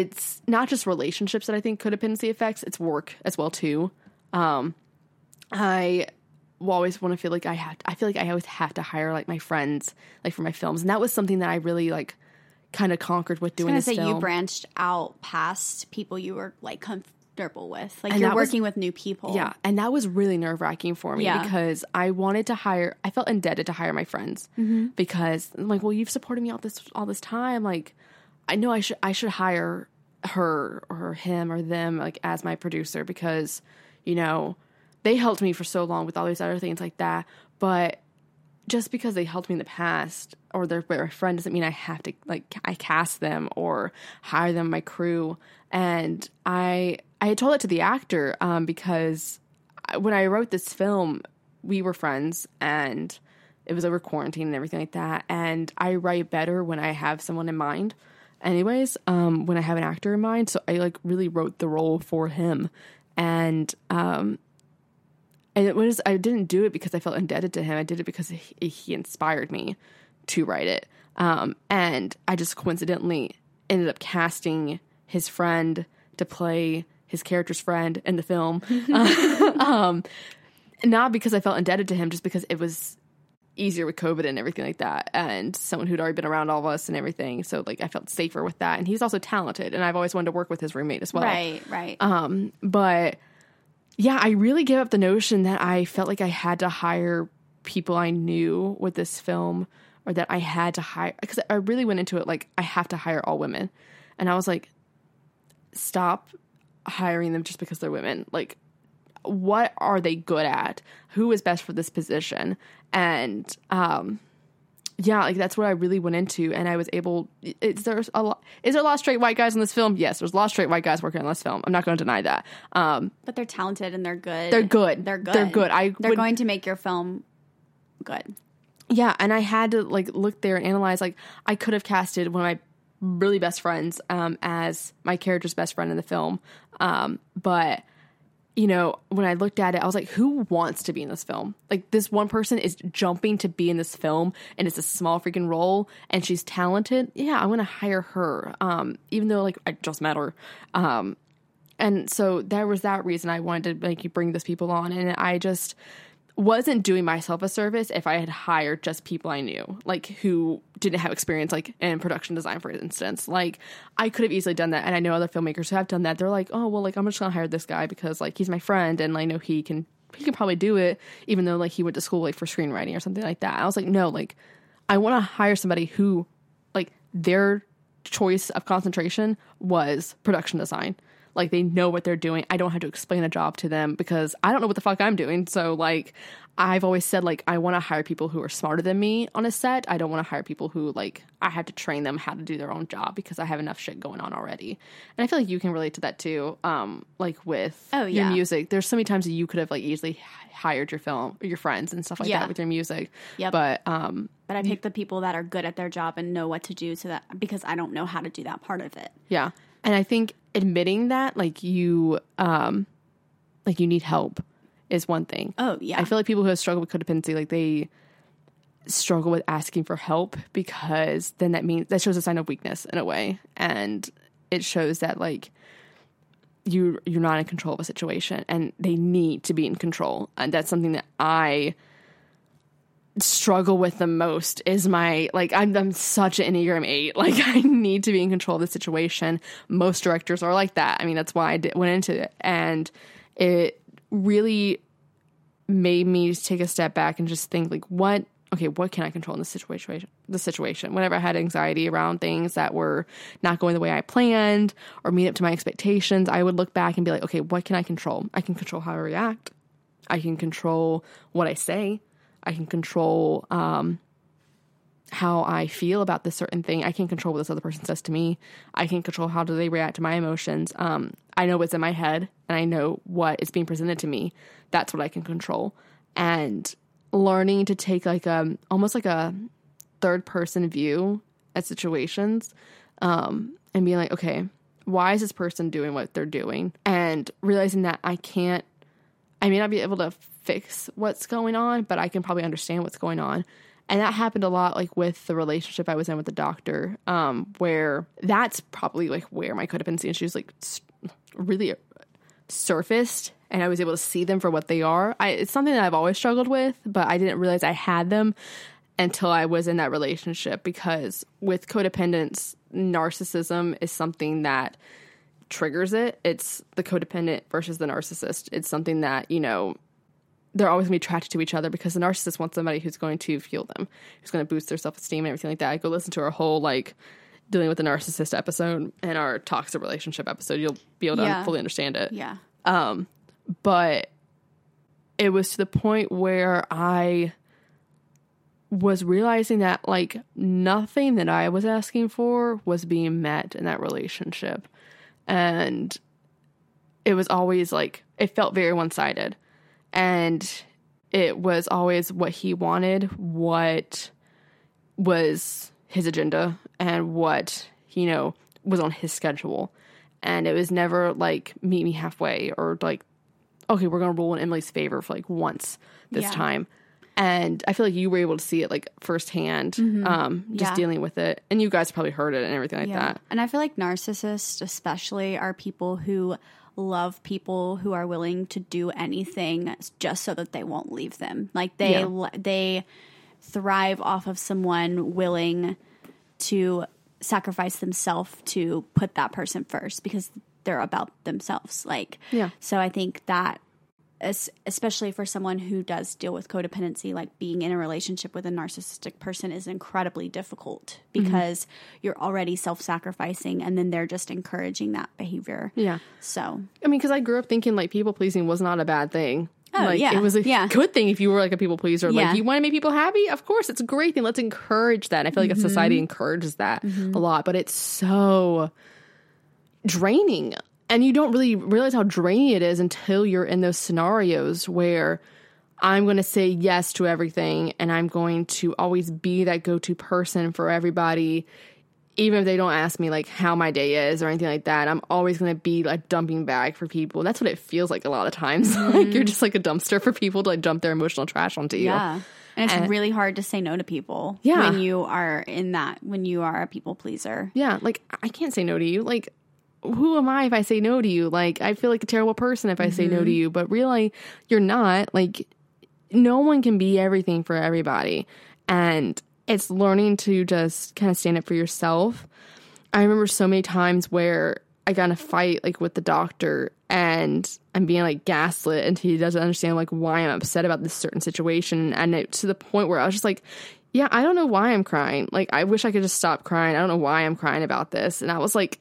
it's not just relationships that i think could have codependency affects it's work as well too um, i always want to feel like i have i feel like i always have to hire like my friends like for my films and that was something that i really like kind of conquered with I doing was this say you branched out past people you were like comfortable with. Like And you're that was- working with new people. Yeah, and that was really nerve wracking for me Yeah. because I wanted to hire. I felt indebted to hire my friends Mm-hmm. because I'm like, well, you've supported me all this all this time. Like, I know I should I should hire her or him or them like as my producer because you know they helped me for so long with all these other things like that. But just because they helped me in the past or they're my friend doesn't mean I have to like I cast them or hire them my crew. And I I told it to the actor um, because when I wrote this film, we were friends and it was over quarantine and everything like that. And I write better when I have someone in mind. Anyways, um, when I have an actor in mind, so I like really wrote the role for him, and um, and it was I didn't do it because I felt indebted to him. I did it because he, he inspired me to write it. Um, and I just coincidentally ended up casting his friend to play his character's friend in the film. um, not because I felt indebted to him, just because it was easier with COVID and everything like that, and someone who'd already been around all of us and everything. So like I felt safer with that, and he's also talented, and I've always wanted to work with his roommate as well. Right, right. Um, but yeah, I really gave up the notion that I felt like I had to hire people I knew with this film, or that I had to hire because I really went into it like I have to hire all women, and I was like, stop hiring them just because they're women. Like, what are they good at? Who is best for this position? And um, yeah, like that's what I really went into, and I was able. Is there a lot? Is there a lot of straight white guys in this film? Yes, there's a lot of straight white guys working on this film. I'm not going to deny that. Um, but they're talented and they're good. They're good. They're good. They're good. I they're would- going to make your film good. Yeah, and I had to like look there and analyze. Like, I could have casted one of my really best friends um, as my character's best friend in the film, um, but you know, when I looked at it, I was like, who wants to be in this film? Like, this one person is jumping to be in this film, and it's a small freaking role, and she's talented. Yeah, I'm gonna hire her, um, even though like I just met her. Um, and so there was that reason I wanted to like bring those people on, and I just wasn't doing myself a service if I had hired just people I knew, like who didn't have experience, like in production design, for instance. Like I could have easily done that, and I know other filmmakers who have done that. They're like, oh well, like I'm just gonna hire this guy because like he's my friend, and I know he can he can probably do it, even though like he went to school like for screenwriting or something like that. I was like, no, like I want to hire somebody who like their choice of concentration was production design. Like they know what they're doing. I don't have to explain a job to them because I don't know what the fuck I'm doing. So like I've always said like I want to hire people who are smarter than me on a set. I don't want to hire people who like I have to train them how to do their own job because I have enough shit going on already. And I feel like you can relate to that too. Um like with Oh, your yeah. music. There's so many times that you could have like easily hired your film your friends and stuff like Yeah. that with your music. Yep. But um But I pick the people that are good at their job and know what to do so that because I don't know how to do that part of it. Yeah. And I think admitting that like you um like you need help is one thing. Oh, yeah. I feel like people who have struggled with codependency like they struggle with asking for help because then that means that shows a sign of weakness in a way and it shows that like you you're not in control of a situation and they need to be in control and that's something that I struggle with the most is my like I'm I'm such an Enneagram eight. Like I need to be in control of the situation. Most directors are like that. I mean, that's why I did, went into it, and it really made me take a step back and just think like, what? Okay, what can I control in this situation? The situation. Whenever I had anxiety around things that were not going the way I planned or meet up to my expectations, I would look back and be like, okay, what can I control? I can control how I react. I can control what I say. I can control um, how I feel about this certain thing. I can't control what this other person says to me. I can't control how do they react to my emotions. Um, I know what's in my head and I know what is being presented to me. That's what I can control. And learning to take like a almost like a third person view at situations um, and being like, okay, why is this person doing what they're doing? And realizing that I can't I may not be able to fix what's going on, but I can probably understand what's going on. And that happened a lot like with the relationship I was in with the doctor, um, where that's probably like where my codependency issues like really surfaced and I was able to see them for what they are. I, it's something that I've always struggled with, but I didn't realize I had them until I was in that relationship because with codependence, narcissism is something that triggers it. It's the codependent versus the narcissist. It's something that, you know, they're always going to be attracted to each other because the narcissist wants somebody who's going to fuel them, who's going to boost their self esteem and everything like that. I go listen to our whole like dealing with the narcissist episode and our toxic relationship episode. You'll be able to Yeah. fully understand it. Yeah. Um, but it was to the point where I was realizing that like nothing that I was asking for was being met in that relationship. And it was always like it felt very one-sided. And it was always what he wanted, what was his agenda and what, you know, was on his schedule. And it was never like meet me halfway or like, okay, we're gonna rule in Emily's favor for like once this Yeah. time. And I feel like you were able to see it like firsthand, um, just Yeah. dealing with it. And you guys probably heard it and everything like that. And I feel like narcissists, especially, are people who love people who are willing to do anything just so that they won't leave them. Like they Yeah. they thrive off of someone willing to sacrifice themselves to put that person first because they're about themselves. Like Yeah. So I think that especially for someone who does deal with codependency, like being in a relationship with a narcissistic person is incredibly difficult Mm-hmm. because you're already self sacrificing and then they're just encouraging that behavior. Yeah. So, I mean, because I grew up thinking like people pleasing was not a bad thing. Oh, like, yeah, It was a yeah. good thing if you were like a people pleaser. Yeah. Like you want to make people happy, of course, it's a great thing. Let's encourage that. And I feel like Mm-hmm. society encourages that a lot, but it's so draining. And you don't really realize how draining it is until you're in those scenarios where I'm going to say yes to everything and I'm going to always be that go to person for everybody. Even if they don't ask me like how my day is or anything like that, I'm always going to be like dumping bag for people. That's what it feels like a lot of times. like you're mm. just like a dumpster for people to like dump their emotional trash onto you. yeah. And it's And- really hard to say no to people Yeah. when you are in that, when you are a people pleaser. Yeah, like I can't say no to you. Like who am I if I say no to you? Like I feel like a terrible person if I say no to mm-hmm. you, but really you're not. Like no one can be everything for everybody. And it's learning to just kind of stand up for yourself. I remember so many times where I got in a fight like with the doctor and I'm being like gaslit and he doesn't understand like why I'm upset about this certain situation and it, to the point where I was just like yeah, I don't know why I'm crying. Like I wish I could just stop crying. I don't know why I'm crying about this. And I was like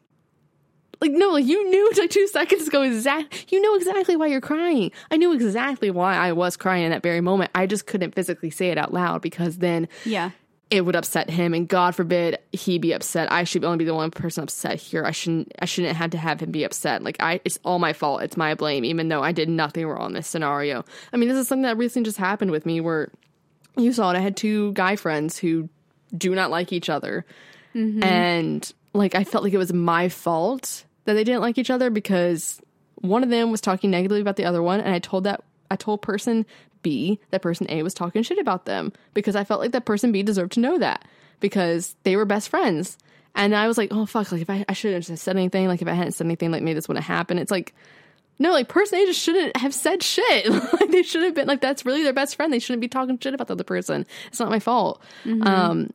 like no, like you knew like 2 seconds ago exact you know exactly why you're crying. I knew exactly why I was crying in that very moment. I just couldn't physically say it out loud because then Yeah. it would upset him and god forbid he be upset. I should only be the one person upset here. I shouldn't i shouldn't have to have him be upset. Like i it's all my fault. It's my blame even though i did nothing wrong in this scenario. I mean this is something that recently just happened with me where you saw it. I had two guy friends who do not like each other. Mm-hmm. And like i felt like it was my fault that they didn't like each other because one of them was talking negatively about the other one and i told that i told person b that person a was talking shit about them because i felt like that person b deserved to know that because they were best friends and i was like oh fuck like if i, I shouldn't have said anything like if i hadn't said anything like maybe this wouldn't happen it's like no, like person A just shouldn't have said shit. like they should have been like that's really their best friend. They shouldn't be talking shit about the other person. It's not my fault. Um,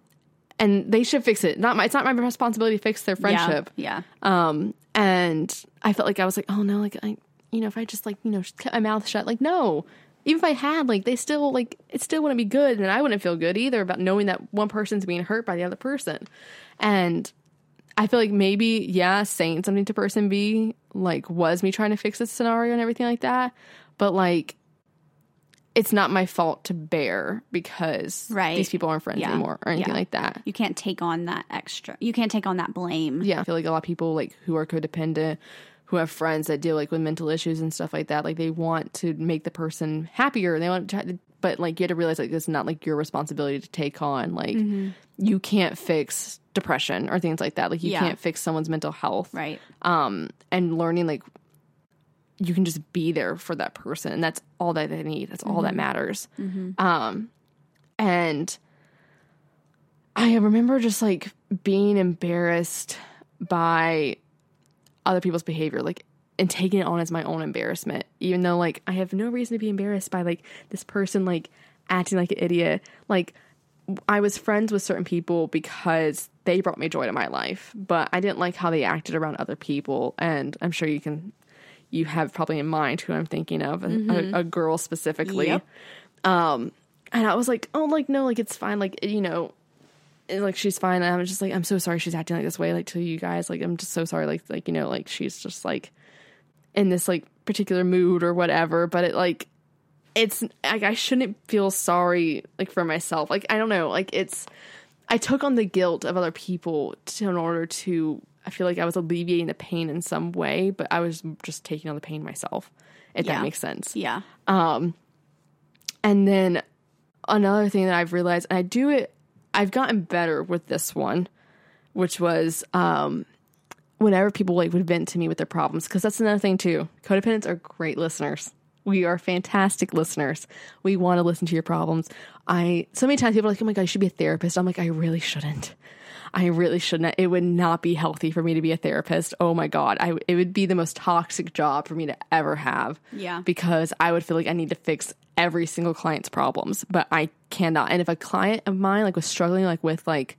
and they should fix it. Not my. It's not my responsibility to fix their friendship. Yeah. Um, and I felt like I was like, oh no, like I, you know, if I just like you know kept my mouth shut, like no. Even if I had, like, they still like it still wouldn't be good, and I wouldn't feel good either about knowing that one person's being hurt by the other person. And I feel like maybe, yeah, saying something to person B, like, was me trying to fix this scenario and everything like that. But, like, it's not my fault to bear because Right. these people aren't friends Yeah. anymore or anything Yeah. like that. You can't take on that extra. You can't take on that blame. Yeah. I feel like a lot of people, like, who are codependent, who have friends that deal, like, with mental issues and stuff like that, like, they want to make the person happier. They want to, try to but, like, you have to realize, like, it's not, like, your responsibility to take on. Like, Mm-hmm. you can't fix depression or things like that. Like, you Yeah. can't fix someone's mental health. Right. um, and learning like you can just be there for that person. And that's all that they need. That's all that matters. Um, and i remember just like being embarrassed by other people's behavior like and taking it on as my own embarrassment even though like i have no reason to be embarrassed by like this person like acting like an idiot. Like I was friends with certain people because they brought me joy to my life, but I didn't like how they acted around other people. And I'm sure you can, you have probably in mind who I'm thinking of, a, a, a girl specifically. Yep. Um, and I was like, oh, like, no, like, it's fine. Like, you know, like, she's fine. And I'm just like, I'm so sorry she's acting like this way, like, to you guys. Like, I'm just so sorry. Like, like, you know, like, she's just like in this, like, particular mood or whatever. But it, like, it's like I shouldn't feel sorry like for myself. Like I don't know, like it's I took on the guilt of other people to, in order to I feel like I was alleviating the pain in some way, but I was just taking on the pain myself. If Yeah. that makes sense. Yeah. Um, And then another thing that I've realized, and I do it, I've gotten better with this one, which was um, whenever people like would vent to me with their problems, because that's another thing too. Codependents are great listeners. We are fantastic listeners. We want to listen to your problems. I so many times people are like, "Oh my god, you should be a therapist." I'm like, I really shouldn't. I really shouldn't. It would not be healthy for me to be a therapist. Oh my god, I it would be the most toxic job for me to ever have. Yeah. because I would feel like I need to fix every single client's problems, but I cannot. And if a client of mine like was struggling like with like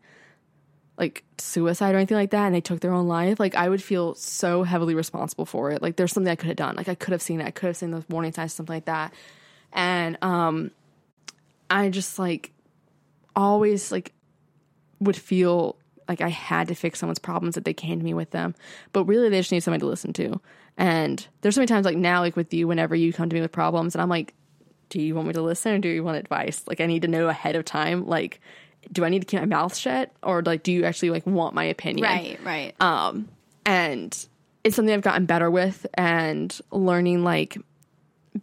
like suicide or anything like that and they took their own life, like I would feel so heavily responsible for it. Like there's something I could have done. Like I could have seen it. I could have seen those warning signs, something like that. And um I just like always like would feel like I had to fix someone's problems that they came to me with them. But really they just need somebody to listen to. And there's so many times like now, like with you, whenever you come to me with problems and I'm like, do you want me to listen or do you want advice? Like I need to know ahead of time, like, do I need to keep my mouth shut or like do you actually like want my opinion? Right, right. Um, and it's something I've gotten better with and learning like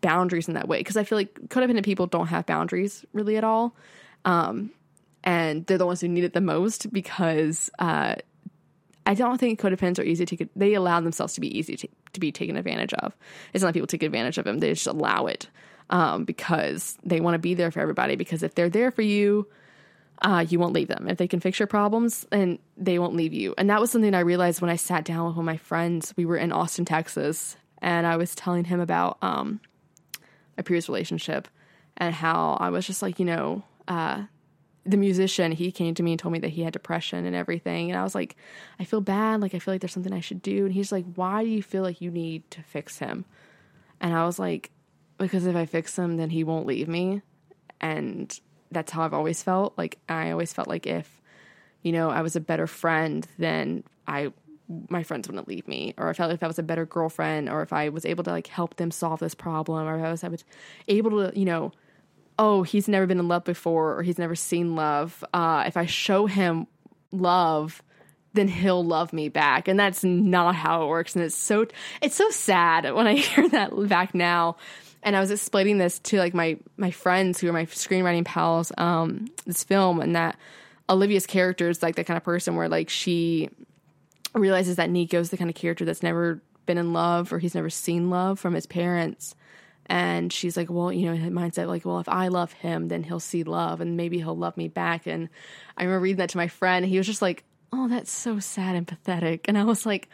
boundaries in that way because I feel like codependent people don't have boundaries really at all. Um, and they're the ones who need it the most because uh, I don't think codependents are easy to. They allow themselves to be easy to, to be taken advantage of. It's not that people take advantage of them; they just allow it um, because they want to be there for everybody. Because if they're there for you, uh, you won't leave them. If they can fix your problems, and they won't leave you. And that was something I realized when I sat down with one of my friends. We were in Austin, Texas, and I was telling him about um, my previous relationship and how I was just like, you know, uh, the musician, he came to me and told me that he had depression and everything. And I was like, I feel bad. Like, I feel like there's something I should do. And he's like, why do you feel like you need to fix him? And I was like, because if I fix him, then he won't leave me. And that's how I've always felt. Like, I always felt like if, you know, I was a better friend, then I, my friends wouldn't leave me. Or I felt like if I was a better girlfriend, or if I was able to like help them solve this problem, or if I was, I was able to, you know, oh, he's never been in love before or he's never seen love. Uh, if I show him love, then he'll love me back. And that's not how it works. And it's so it's so sad when I hear that back now. And I was explaining this to like my my friends who are my screenwriting pals, um, this film and that Olivia's character is like the kind of person where like she realizes that Nico's the kind of character that's never been in love or he's never seen love from his parents and she's like well you know his mindset like well if i love him then he'll see love and maybe he'll love me back. And i remember reading that to my friend he was just like oh that's so sad and pathetic. And i was like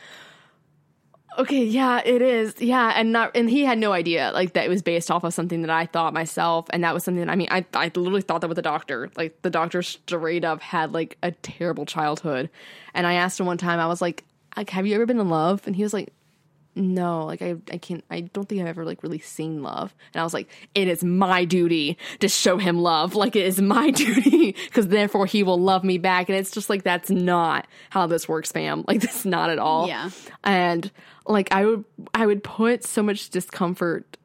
okay yeah it is. Yeah. And not and he had no idea like that it was based off of something that i thought myself. And that was something that i mean i, I literally thought that with the doctor like the doctor straight up had like a terrible childhood. And i asked him one time i was like have you ever been in love? And he was like no, like I, I can't, I don't think I've ever like really seen love. And I was like, it is my duty to show him love. Like it is my duty because therefore he will love me back. And it's just like, that's not how this works, fam. Like that's not at all. Yeah. And like I would, I would put so much discomfort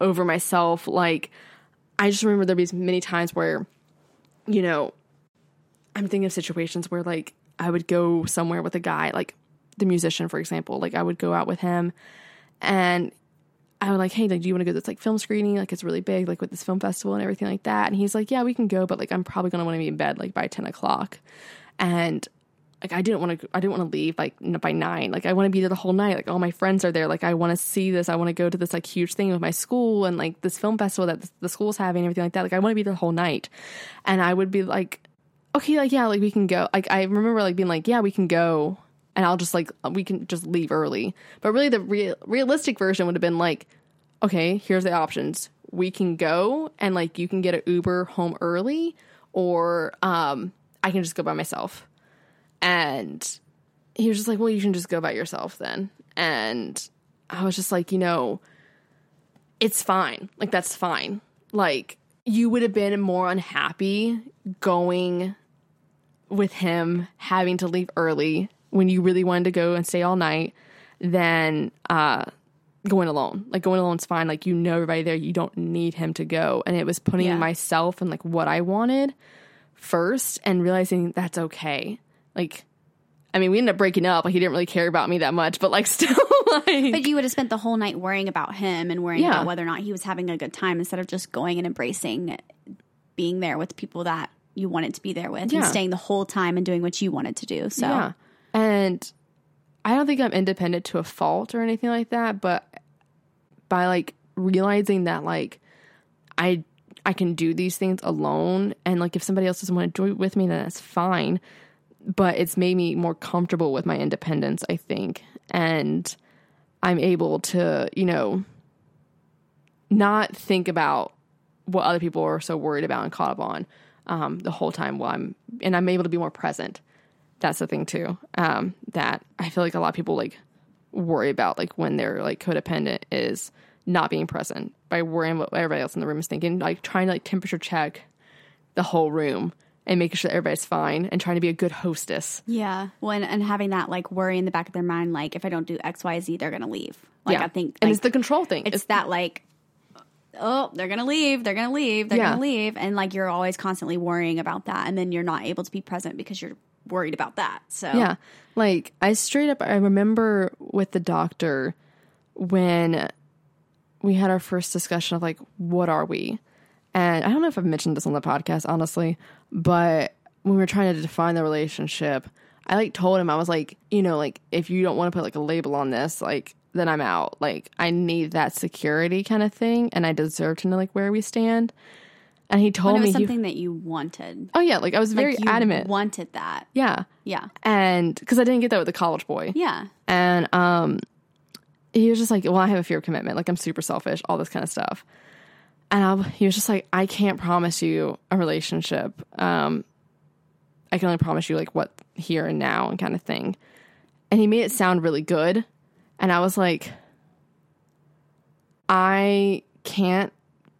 over myself. Like I just remember there'd be many times where, you know, I'm thinking of situations where like I would go somewhere with a guy, like the musician, for example. Like I would go out with him and I would like, hey, like, do you want to go to this like film screening? Like it's really big, like with this film festival and everything like that. And he's like, yeah, we can go, but like I'm probably gonna want to be in bed like by ten o'clock. And like I didn't want to, I didn't want to leave like by nine. Like I want to be there the whole night. Like all my friends are there. Like I want to see this. I want to go to this like huge thing with my school and like this film festival that the school's having and everything like that. Like I want to be there the whole night. And I would be like, okay, like yeah, like we can go. Like I remember like being like, yeah, we can go and I'll just like we can just leave early. But really, the real, realistic version would have been like, okay, here's the options. We can go and like you can get an Uber home early, or um, I can just go by myself. And he was just like, well, you can just go by yourself then. And I was just like, you know, it's fine. Like that's fine. Like you would have been more unhappy going with him having to leave early when you really wanted to go and stay all night than uh, going alone. Like going alone's fine. Like you know everybody there. You don't need him to go. And it was putting Yeah. myself and like what I wanted first and realizing that's okay. Like I mean, we ended up breaking up. Like he didn't really care about me that much, but like still like But you would have spent the whole night worrying about him and worrying Yeah. about whether or not he was having a good time instead of just going and embracing being there with people that you wanted to be there with Yeah. and staying the whole time and doing what you wanted to do. So Yeah. And I don't think I'm independent to a fault or anything like that, but by like realizing that like I I can do these things alone and like if somebody else doesn't want to do it with me then that's fine. But it's made me more comfortable with my independence, I think. And I'm able to, you know, not think about what other people are so worried about and caught up on um, the whole time while I'm and I'm able to be more present. That's the thing too. Um, that I feel like a lot of people like worry about like when they're like codependent is not being present by worrying what everybody else in the room is thinking, like trying to like temperature check the whole room and making sure that everybody's fine and trying to be a good hostess. Yeah. When and having that like worry in the back of their mind, like if I don't do X, Y, Z, they're gonna leave. Like yeah. I think and it's the control thing. it's that like oh they're gonna leave they're gonna leave they're Yeah. gonna leave and like you're always constantly worrying about that and then you're not able to be present because you're worried about that so Yeah. Like I straight up I remember with the doctor when we had our first discussion of like what are we? And I don't know if I've mentioned this on the podcast honestly, but when we were trying to define the relationship, I like told him I was like, you know, like if you don't want to put like a label on this, like then I'm out. Like I need that security kind of thing and I deserve to know like where we stand. And he told me was he, something that you wanted Oh yeah, like I was very Like, you adamant. wanted that yeah. yeah And cuz I didn't get that with the college boy. yeah And um, he was just like, "Well, I have a fear of commitment. Like I'm super selfish, all this kind of stuff." And I, he was just like, "I can't promise you a relationship. Um, I can only promise you like what here and now and kind of thing." And he made it sound really good, and I was like, "I can't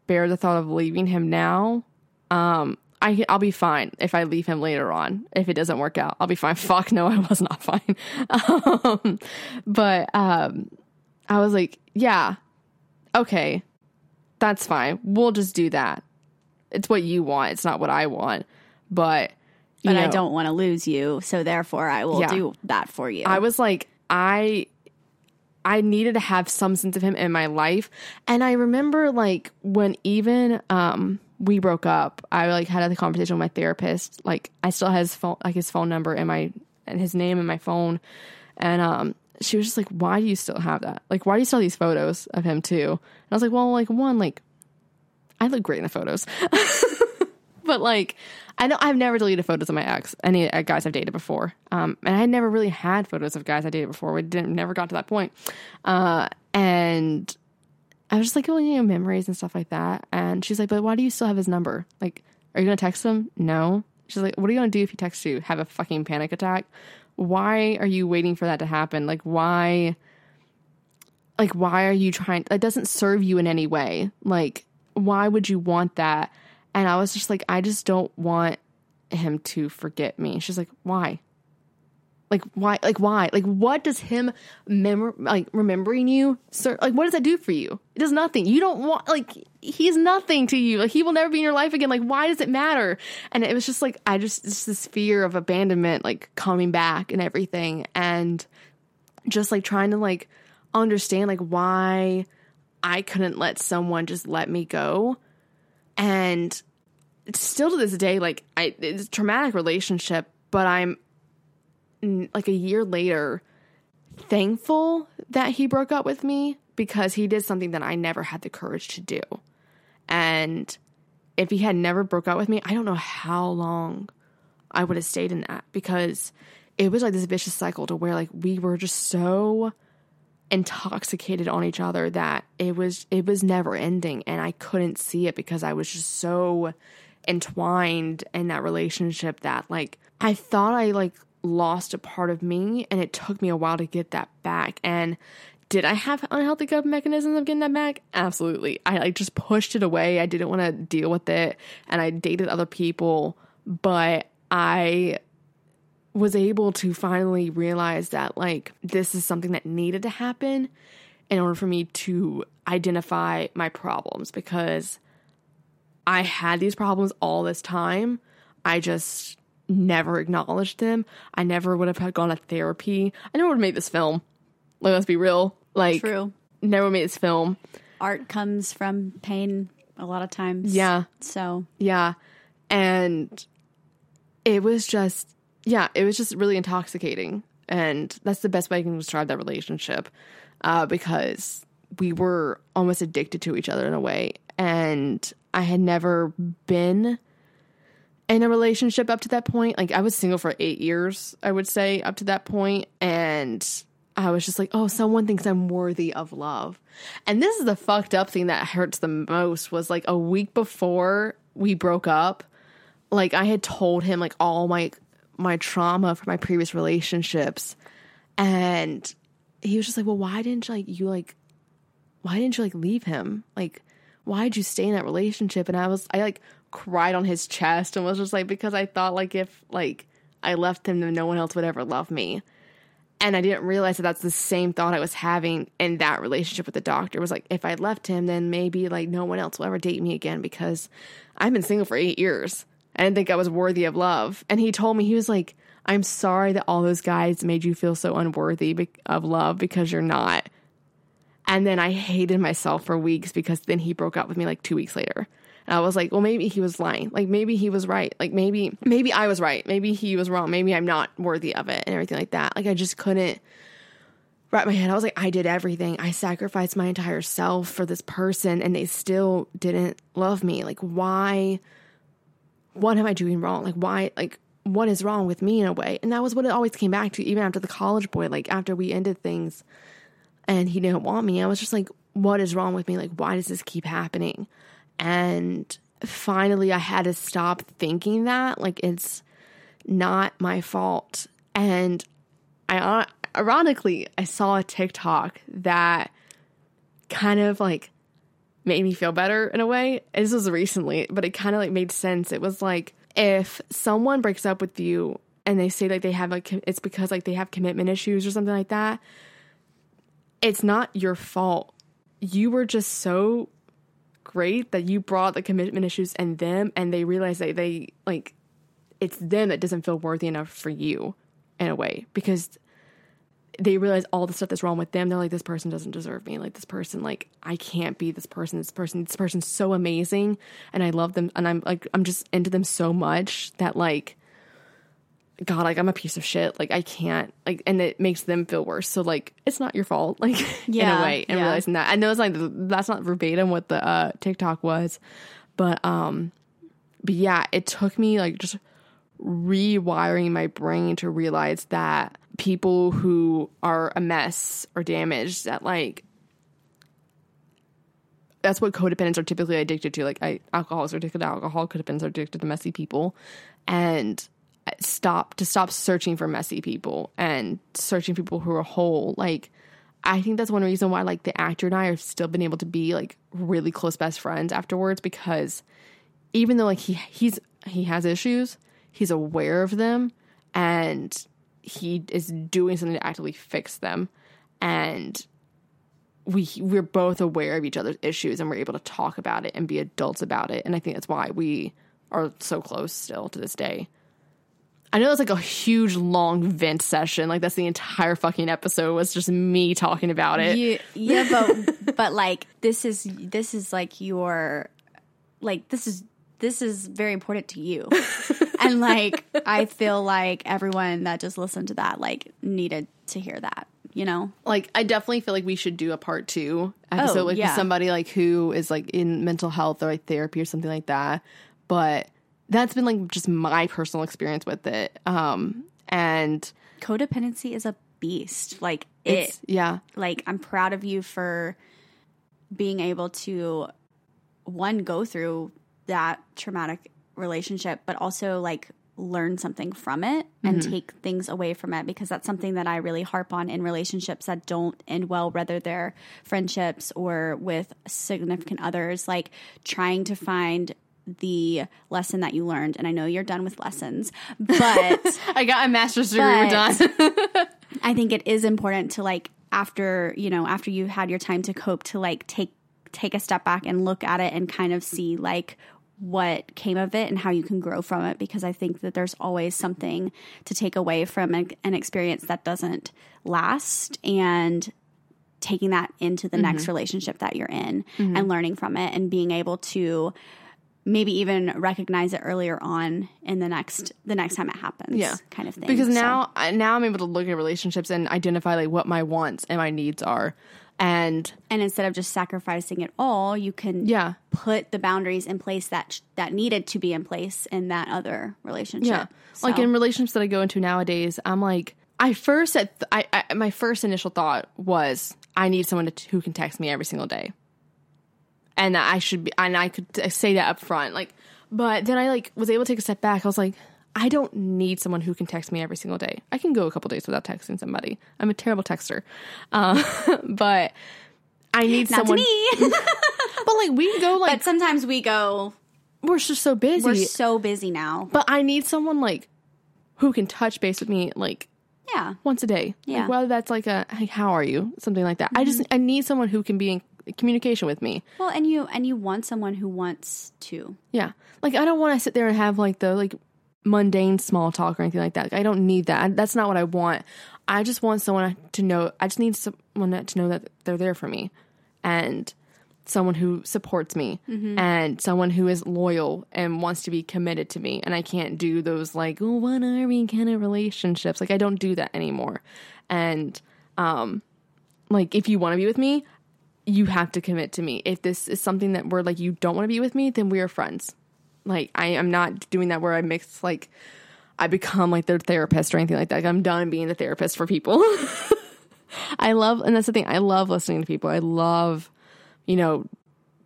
bear the thought of leaving him now." Um, I, I'll be fine if I leave him later on. If it doesn't work out, I'll be fine. Fuck no, I was not fine. um, but um, I was like, yeah, okay, that's fine. We'll just do that. It's what you want. It's not what I want. But you but I don't want to lose you so therefore I will Yeah. do that for you I was like, I I needed to have some sense of him in my life. And I remember like when even um we broke up, I like had a conversation with my therapist. Like I still his phone like his phone number and my and his name in my phone. And um she was just like, Why do you still have that? Like why do you still have these photos of him too? And I was like, Well, like one, like I look great in the photos. but like I know I've never deleted photos of my ex, any uh, guys I've dated before, um, and I never really had photos of guys I dated before. We didn't never got to that point, uh, and I was just like, oh, you know, memories and stuff like that. And she's like, but why do you still have his number? Like, are you gonna text him? No. She's like, what are you gonna do if he texts you? Have a fucking panic attack? Why are you waiting for that to happen? Like, why? Like, why are you trying? That doesn't serve you in any way. Like, why would you want that? And I was just like, I just don't want him to forget me. She's like, why? Like why? Like why? Like what does him mem- like remembering you? Sir, like what does that do for you? It does nothing. You don't want like he's nothing to you. Like he will never be in your life again. Like why does it matter? And it was just like I just just this fear of abandonment like coming back and everything and just like trying to like understand like why I couldn't let someone just let me go. And still to this day, like I, it's a traumatic relationship, but I'm like a year later thankful that he broke up with me because he did something that I never had the courage to do. And if he had never broke up with me, I don't know how long I would have stayed in that because it was like this vicious cycle to where like we were just so intoxicated on each other that it was it was never ending and I couldn't see it because I was just so entwined in that relationship that like I thought I like lost a part of me and it took me a while to get that back and did I have unhealthy coping mechanisms of getting that back? Absolutely. I like just pushed it away. I didn't want to deal with it and I dated other people, but I was able to finally realize that like this is something that needed to happen in order for me to identify my problems because I had these problems all this time. I just never acknowledged them. I never would have gone to therapy. I never would have made this film. Like let's be real. Like True. never made this film. Art comes from pain a lot of times. Yeah. So Yeah. And it was just, yeah, it was just really intoxicating. And that's the best way I can describe that relationship uh, because we were almost addicted to each other in a way. And I had never been in a relationship up to that point. Like I was single for eight years, I would say, up to that point, and I was just like, oh, someone thinks I'm worthy of love. And this is the fucked up thing that hurts the most was like a week before we broke up, like I had told him like all my my trauma from my previous relationships. And he was just like, Well, why didn't you like you like why didn't you like leave him? Like, why did you stay in that relationship? And I was I like cried on his chest and was just like, because I thought like if like I left him then no one else would ever love me. And I didn't realize that that's the same thought I was having in that relationship with the doctor. It was like, if I left him, then maybe like no one else will ever date me again because I've been single for eight years. I didn't think I was worthy of love. And he told me, he was like, I'm sorry that all those guys made you feel so unworthy of love because you're not. And then I hated myself for weeks because then he broke up with me like two weeks later. And I was like, well, maybe he was lying. Like maybe he was right. Like maybe maybe I was right. Maybe he was wrong. Maybe I'm not worthy of it and everything like that. Like I just couldn't wrap my head. I was like, I did everything. I sacrificed my entire self for this person and they still didn't love me. Like why what am I doing wrong? Like why like what is wrong with me in a way? And that was what it always came back to, even after the college boy, like after we ended things and he didn't want me. I was just like, what is wrong with me? Like, why does this keep happening? And finally, I had to stop thinking that. Like, it's not my fault. And I, uh, ironically, I saw a TikTok that kind of like made me feel better in a way. This was recently, but it kind of like made sense. It was like if someone breaks up with you and they say like they have like it's because like they have commitment issues or something like that, it's not your fault. You were just so great that you brought the commitment issues and them and they realize that they like it's them that doesn't feel worthy enough for you in a way because they realize all the stuff that's wrong with them. They're like, this person doesn't deserve me. Like this person, like I can't be this person. This person, this person's so amazing, and I love them, and I'm like, I'm just into them so much that like, God, like I'm a piece of shit. Like I can't, like, and it makes them feel worse. So like, it's not your fault. Like yeah, in a way, and yeah. realizing that. I know it's like that's not verbatim what the uh, TikTok was, but um, but yeah, it took me like just rewiring my brain to realize that people who are a mess or damaged that like that's what codependents are typically addicted to. Like I, alcoholics are addicted to alcohol, codependents are addicted to messy people, and stop to stop searching for messy people and searching people who are whole. Like I think that's one reason why like the actor and I have still been able to be like really close best friends afterwards because even though like he he's he has issues, he's aware of them and he is doing something to actively fix them. And we we're both aware of each other's issues and we're able to talk about it and be adults about it. And i think that's why we are so close still to this day. I know that's like a huge long vent session. Like that's the entire fucking episode was just me talking about it. Yeah, yeah but but like this is this is like your like this is this is very important to you. and like I feel like everyone that just listened to that like needed to hear that, you know? Like I definitely feel like we should do a part 2 episode oh, with yeah. somebody like who is like in mental health or like therapy or something like that. But that's been like just my personal experience with it. Um and codependency is a beast. Like it yeah. Like I'm proud of you for being able to one go through that traumatic relationship, but also like learn something from it and mm-hmm. take things away from it because that's something that I really harp on in relationships that don't end well, whether they're friendships or with significant others, like trying to find the lesson that you learned. And I know you're done with lessons, but I got a master's degree. We're done. I think it is important to like after, you know, after you've had your time to cope to like take take a step back and look at it and kind of see like what came of it and how you can grow from it because I think that there's always something to take away from an experience that doesn't last and taking that into the mm-hmm. next relationship that you're in mm-hmm. and learning from it and being able to maybe even recognize it earlier on in the next the next time it happens. Yeah. kind of thing. because So- now I now I'm able to look at relationships and identify like what my wants and my needs are. And and instead of just sacrificing it all, you can yeah, put the boundaries in place that that needed to be in place in that other relationship. Yeah. Like in relationships that I go into nowadays, I'm like, I first at I, I my first initial thought was I need someone to, who can text me every single day, and that I should be, and I could say that up front, like. But then I like was able to take a step back. I was like, I don't need someone who can text me every single day. I can go a couple days without texting somebody. I'm a terrible texter, uh, but I need not someone. me. But like we go like but sometimes we go. we're just so busy. We're so busy now. but I need someone like who can touch base with me like Yeah, once a day. Yeah. Like whether that's like a hey, how are you? Something like that. I just I need someone who can be in communication with me. well, and you and you want someone who wants to. Yeah. Like I don't want to sit there and have like the like mundane small talk or anything like that. I don't need that. I, that's not what I want. I just want someone to know I just need someone to know that they're there for me and someone who supports me and someone who is loyal and wants to be committed to me and I can't do those like oh what are we kind of relationships like I don't do that anymore and um like if you want to be with me you have to commit to me if this is something that we're like you don't want to be with me then we are friends like I am not doing that where I mix like I become like their therapist or anything like that Like, I'm done being the therapist for people I love, and that's the thing. I love listening to people. I love, you know,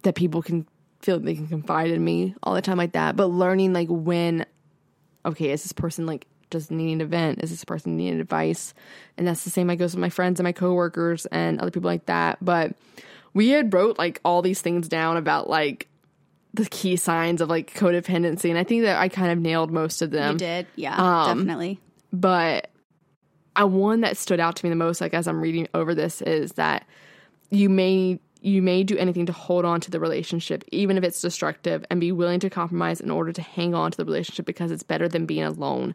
that people can feel they can confide in me all the time like that. But learning like when, okay, is this person like just needing an vent? Is this person needing advice? And that's the same. I goes with my friends and my coworkers and other people like that. But we had wrote like all these things down about like the key signs of like codependency, and I think that I kind of nailed most of them You did, yeah, Um, definitely. but I one that stood out to me the most, like as I'm reading over this, is that you may you may do anything to hold on to the relationship, even if it's destructive, and be willing to compromise in order to hang on to the relationship because it's better than being alone.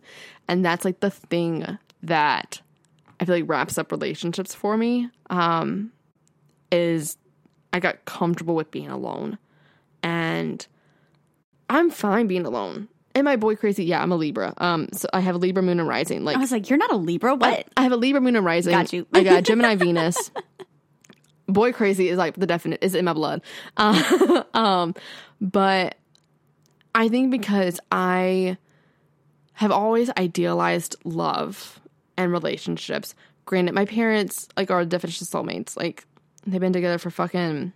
And that's like the thing that I feel like wraps up relationships for me. Um, is I got comfortable with being alone, and I'm fine being alone. Am I boy crazy? Yeah, I'm a Libra. Um, so I have a Libra moon and rising. Like I was like, "You're not a Libra, what?" I have a Libra moon and rising. Got you. I got Gemini Venus. Boy crazy is like the definite is in my blood. Uh, um, but I think because I have always idealized love and relationships. Granted, my parents like are the definition of soulmates. Like they've been together for fucking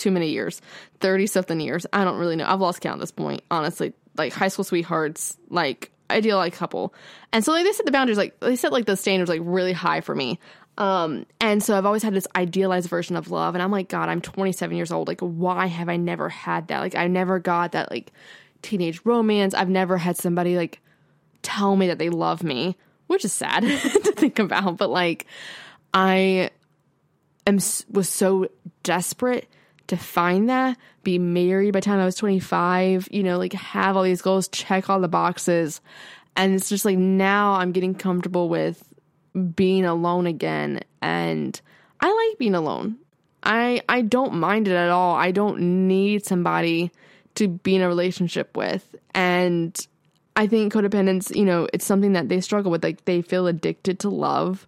too many years 30 something years. I don't really know. I've lost count at this point honestly. Like high school sweethearts like ideal like couple. And so like they set the boundaries like they set like the standards like really high for me. Um and so i've always had this idealized version of love and i'm like god i'm 27 years old. Like why have i never had that? Like i never got that like teenage romance. I've never had somebody like tell me that they love me which is sad to think about but like i am was so desperate to find that, be married by the time I was 25, you know, like have all these goals, check all the boxes. And it's just like now I'm getting comfortable with being alone again and I like being alone. I I don't mind it at all. I don't need somebody to be in a relationship with. And I think codependence, you know, it's something that they struggle with. Like they feel addicted to love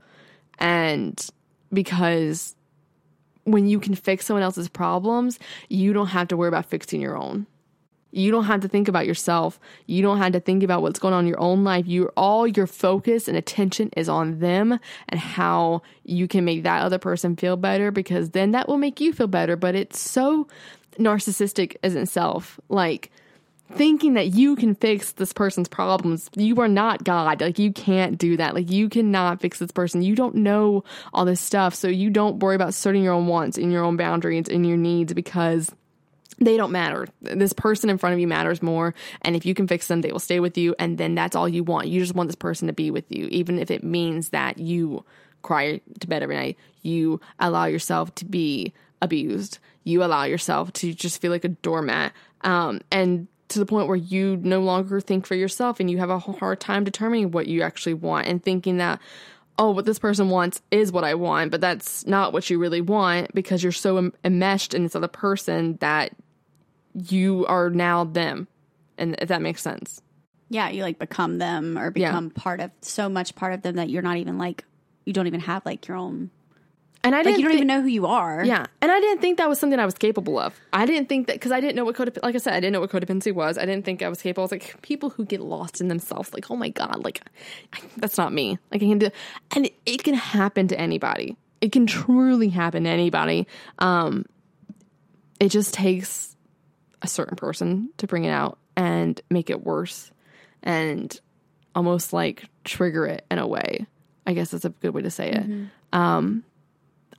and because when you can fix someone else's problems, you don't have to worry about fixing your own. You don't have to think about yourself. You don't have to think about what's going on in your own life. You all your focus and attention is on them and how you can make that other person feel better because then that will make you feel better, but it's so narcissistic as itself. Like thinking that you can fix this person's problems. You are not God. Like you can't do that. Like you cannot fix this person. You don't know all this stuff. So you don't worry about asserting your own wants and your own boundaries and your needs because they don't matter. This person in front of you matters more. And if you can fix them, they will stay with you. And then that's all you want. You just want this person to be with you, even if it means that you cry to bed every night. You allow yourself to be abused. You allow yourself to just feel like a doormat. Um, and to the point where you no longer think for yourself and you have a hard time determining what you actually want and thinking that oh what this person wants is what i want but that's not what you really want because you're so em- enmeshed in this other person that you are now them. And if that makes sense. Yeah, you like become them or Yeah. become part of so much part of them that you're not even like you don't even have like your own And I like didn't you don't thi- even know who you are. Yeah, and I didn't think that was something I was capable of. I didn't think that because I didn't know what codep like I said, I didn't know what codependency was. I didn't think I was capable. I was like people who get lost in themselves. Like, oh my god, like I, that's not me. Like I can do, and it, it can happen to anybody. It can truly happen to anybody. Um, it just takes a certain person to bring it out and make it worse, and almost like trigger it in a way. I guess that's a good way to say it. Um,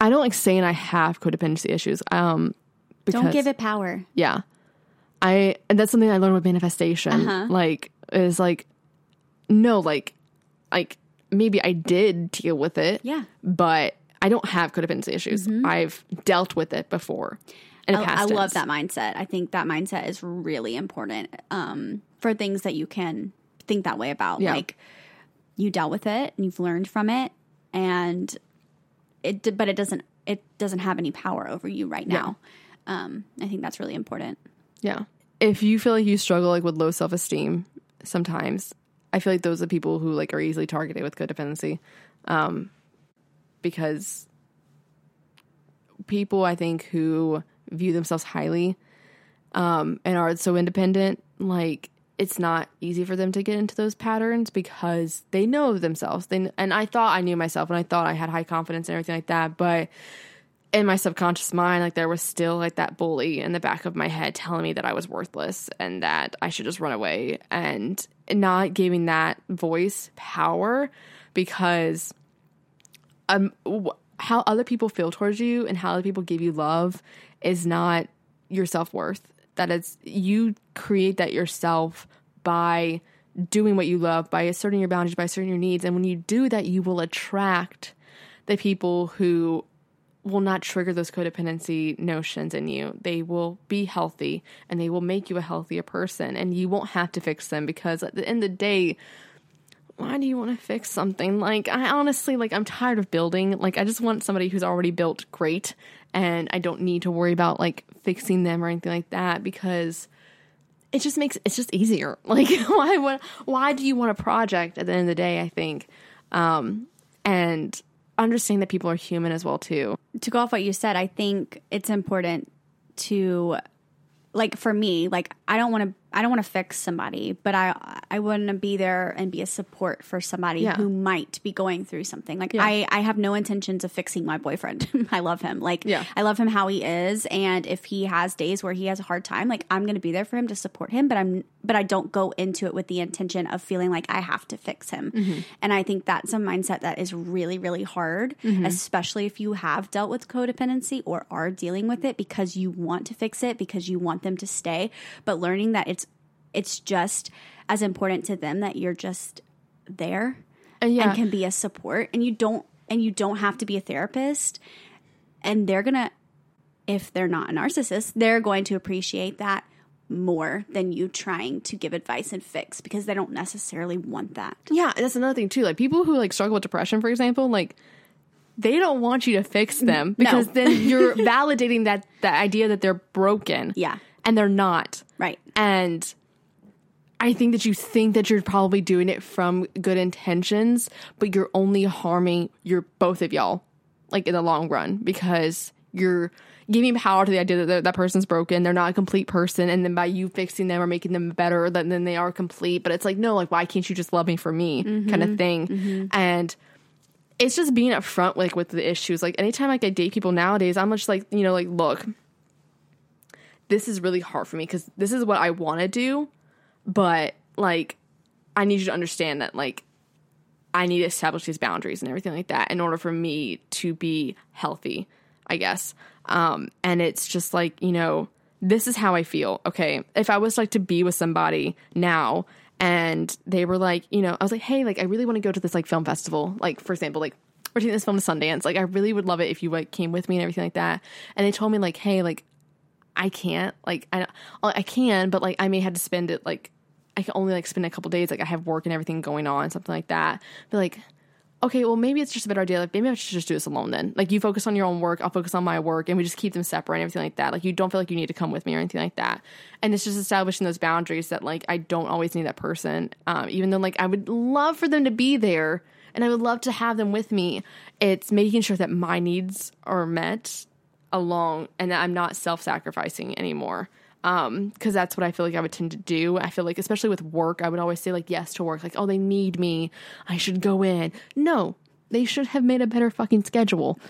I don't like saying I have codependency issues. Um, because, Don't give it power. Yeah, I and that's something I learned with manifestation. Uh-huh. Like is like no, like like maybe I did deal with it. Yeah. but I don't have codependency issues. I've dealt with it before. In I, I love that mindset. I think that mindset is really important um, for things that you can think that way about. Yeah. Like you dealt with it and you've learned from it, and it. But it doesn't. It doesn't have any power over you right now. Um, I think that's really important. Yeah. If you feel like you struggle like with low self esteem sometimes, I feel like those are people who like are easily targeted with codependency. Um because people I think who view themselves highly um and are so independent, like it's not easy for them to get into those patterns because they know themselves. They and I thought I knew myself and I thought I had high confidence and everything like that, but in my subconscious mind, like there was still like that bully in the back of my head telling me that I was worthless and that I should just run away and not giving that voice power because um how other people feel towards you and how other people give you love is not your self-worth. That is you create that yourself by doing what you love, by asserting your boundaries, by asserting your needs. And when you do that, you will attract the people who will not trigger those codependency notions in you. They will be healthy and they will make you a healthier person and you won't have to fix them because at the end of the day, why do you want to fix something? Like I honestly like I'm tired of building. Like I just want somebody who's already built great and I don't need to worry about like fixing them or anything like that because it just makes it's just easier. Like why would why do you want a project at the end of the day, I think. Um and understand that people are human as well too. to go off what you said, I think it's important to like for me, like I don't want to I don't want to fix somebody, but I I want to be there and be a support for somebody Yeah. who might be going through something. Like Yeah. I I have no intentions of fixing my boyfriend. I love him. Like Yeah. I love him how he is and if he has days where he has a hard time, like I'm going to be there for him to support him, but I'm but I don't go into it with the intention of feeling like I have to fix him. Mm-hmm. And I think that's a mindset that is really really hard, Mm-hmm. especially if you have dealt with codependency or are dealing with it because you want to fix it because you want them to stay, but learning that it's it's just as important to them that you're just there And yeah, and can be a support and you don't and you don't have to be a therapist and they're going to if they're not a narcissist, they're going to appreciate that more than you trying to give advice and fix because they don't necessarily want that. yeah, that's another thing too. Like people who like struggle with depression, for example, like they don't want you to fix them because then you're validating that that idea that they're broken. Yeah. And they're not. Right. And I think that you think that you're probably doing it from good intentions, but you're only harming your both of y'all, like in the long run, because you're giving power to the idea that that- person's broken, they're not a complete person, and then by you fixing them or making them better, then then they are complete. But it's like, no, like why can't you just love me for me, kind of mm-hmm. thing, mm-hmm. and it's just being upfront like with the issues. Like anytime like I date people nowadays, I'm just like, you know, like look, this is really hard for me because this is what I want to do, but like I need you to understand that like I need to establish these boundaries and everything like that in order for me to be healthy, I guess. Um, and it's just like, you know, this is how I feel. Okay. If I was like to be with somebody now and they were like, you know, I was like, hey, like I really want to go to this like film festival. Like, for example, like we're taking this film to Sundance. Like, I really would love it if you like came with me and everything like that. And they told me like, hey, like I can't. Like I I can, but like I may have to spend it like I can only like spend a couple days. Like I have work and everything going on, something like that. But like, okay, well, maybe it's just a better idea. Like, maybe I should just do this alone then. Like, you focus on your own work, I'll focus on my work, and we just keep them separate and everything like that. Like, you don't feel like you need to come with me or anything like that. And it's just establishing those boundaries that, like, I don't always need that person. Um, even though, like, I would love for them to be there and I would love to have them with me. It's making sure that my needs are met along and that I'm not self sacrificing anymore. Um because that's what i feel like i would tend to do. I feel like especially with work i would always say like yes to work. Like oh they need me. I should go in. No they should have made a better fucking schedule.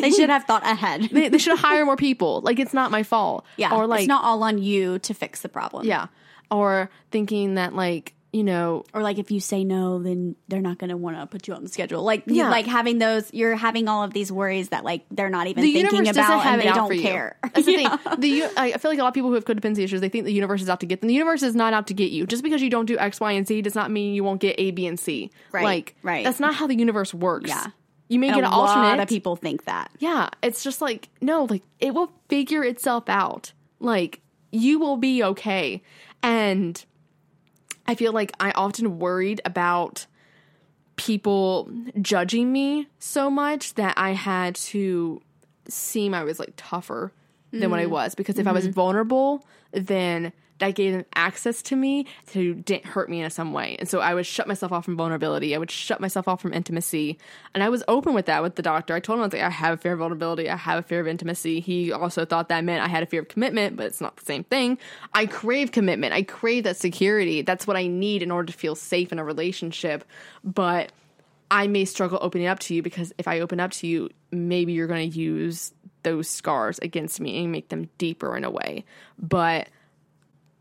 They should have thought ahead. they, they should hire more people. Like it's not my fault. Yeah, or like it's not all on you to fix the problem. yeah. Or thinking that like you know or like if you say no, then they're not going to want to put you on the schedule. Like you, Yeah. like having those, you're having all of these worries that like they're not even the thinking about and they don't care. That's the thing. The I feel like a lot of people who have codependency issues, they think the universe is out to get them. The universe is not out to get you. Just because you don't do X, Y, and Z does not mean you won't get A, B, and C. Right, Like, right. That's not how the universe works. Yeah. You may And get a an alternate. lot of people think that. Yeah, it's just like no, like it will figure itself out. Like you will be okay. And I feel like I often worried about people judging me so much that I had to seem I was like tougher than what I mm-hmm. was. Because if I was mm-hmm. vulnerable, then that gave them access to me to hurt me in some way. And so I would shut myself off from vulnerability. I would shut myself off from intimacy. And I was open with that with the doctor. I told him, I was like, I have a fear of vulnerability. I have a fear of intimacy. He also thought that meant I had a fear of commitment, but it's not the same thing. I crave commitment. I crave that security. That's what I need in order to feel safe in a relationship. But I may struggle opening up to you because if I open up to you, maybe you're going to use those scars against me and make them deeper in a way. But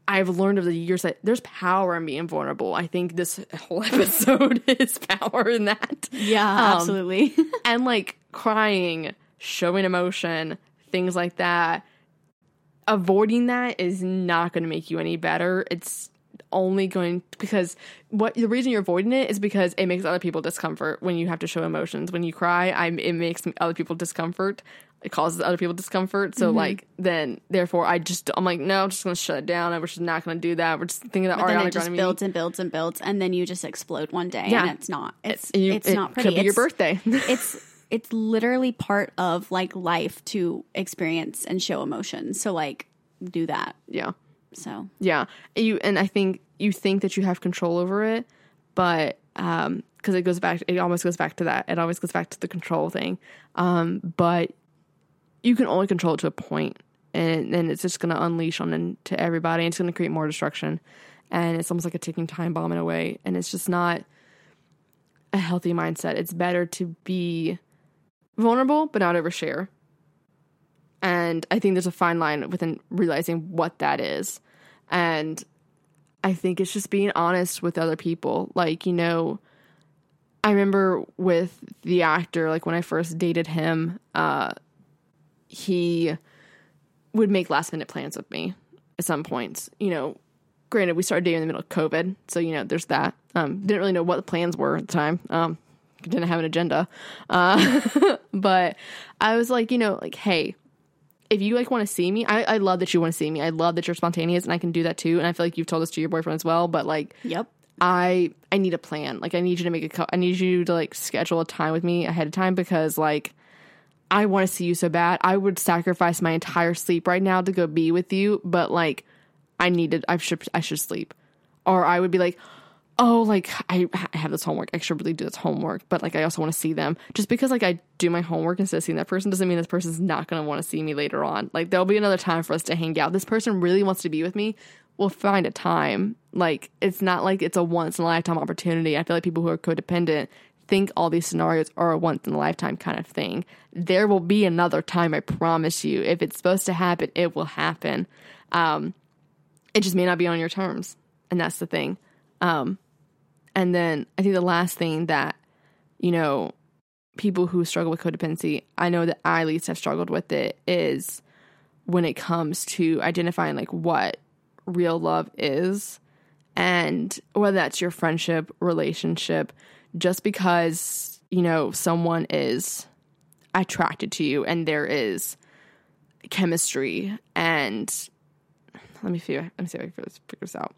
I've learned over the years that there's power in being vulnerable. I think this whole episode is power in that. Yeah, Um, absolutely. And like crying, showing emotion, things like that. Avoiding that is not going to make you any better. It's only going because what the reason you're avoiding it is because it makes other people discomfort when you have to show emotions. When you cry, I it makes other people discomfort. It causes other people discomfort. So like then therefore I just I'm like no, I'm just gonna shut it down. We're just not gonna do that. We're just thinking that But then Ariana it just Grande builds and builds and builds, and then you just explode one day, Yeah. and it's not. It's and you- it's it not pretty. Could be your birthday. it's it's literally part of like life to experience and show emotions. So like do that. yeah. So Yeah, you and I think you think that you have control over it, but um, because it goes back, it almost goes back to that. It always goes back to the control thing. Um, but you can only control it to a point, and then it's just going to unleash on into everybody. And it's going to create more destruction, and it's almost like a ticking time bomb in a way. And it's just not a healthy mindset. It's better to be vulnerable but not overshare. And I think there's a fine line within realizing what that is. And I think it's just being honest with other people. Like, you know, I remember with the actor, like when I first dated him, uh, he would make last minute plans with me at some points. You know, granted, we started dating in the middle of COVID, so you know, there's that. Um, didn't really know what the plans were at the time. Um, didn't have an agenda, uh, but I was like, you know, like, hey, if you like want to see me, I, I love that you want to see me. I love that you're spontaneous, and I can do that too. And I feel like you've told this to your boyfriend as well. But like, yep. I I need a plan. Like I need you to make a I need you to like schedule a time with me ahead of time because like I want to see you so bad. I would sacrifice my entire sleep right now to go be with you, but like I needed I should I should sleep. Or I would be like, "Oh, like I, I have this homework. I should really do this homework, but like I also want to see them." Just because like I do my homework instead of seeing that person doesn't mean this person's not going to want to see me later on. Like there'll be another time for us to hang out. This person really wants to be with me. We'll find a time. Like it's not like it's a once in a lifetime opportunity. I feel like people who are codependent think all these scenarios are a once in a lifetime kind of thing. There will be another time, I promise you. If it's supposed to happen, it will happen. Um, it just may not be on your terms, and that's the thing. Um, and then I think the last thing that you know people who struggle with codependency, I know that I at least have struggled with it is when it comes to identifying like what real love is and whether that's your friendship, relationship, just because, you know, someone is attracted to you and there is chemistry and let me see let me see if I can figure this, figure this out.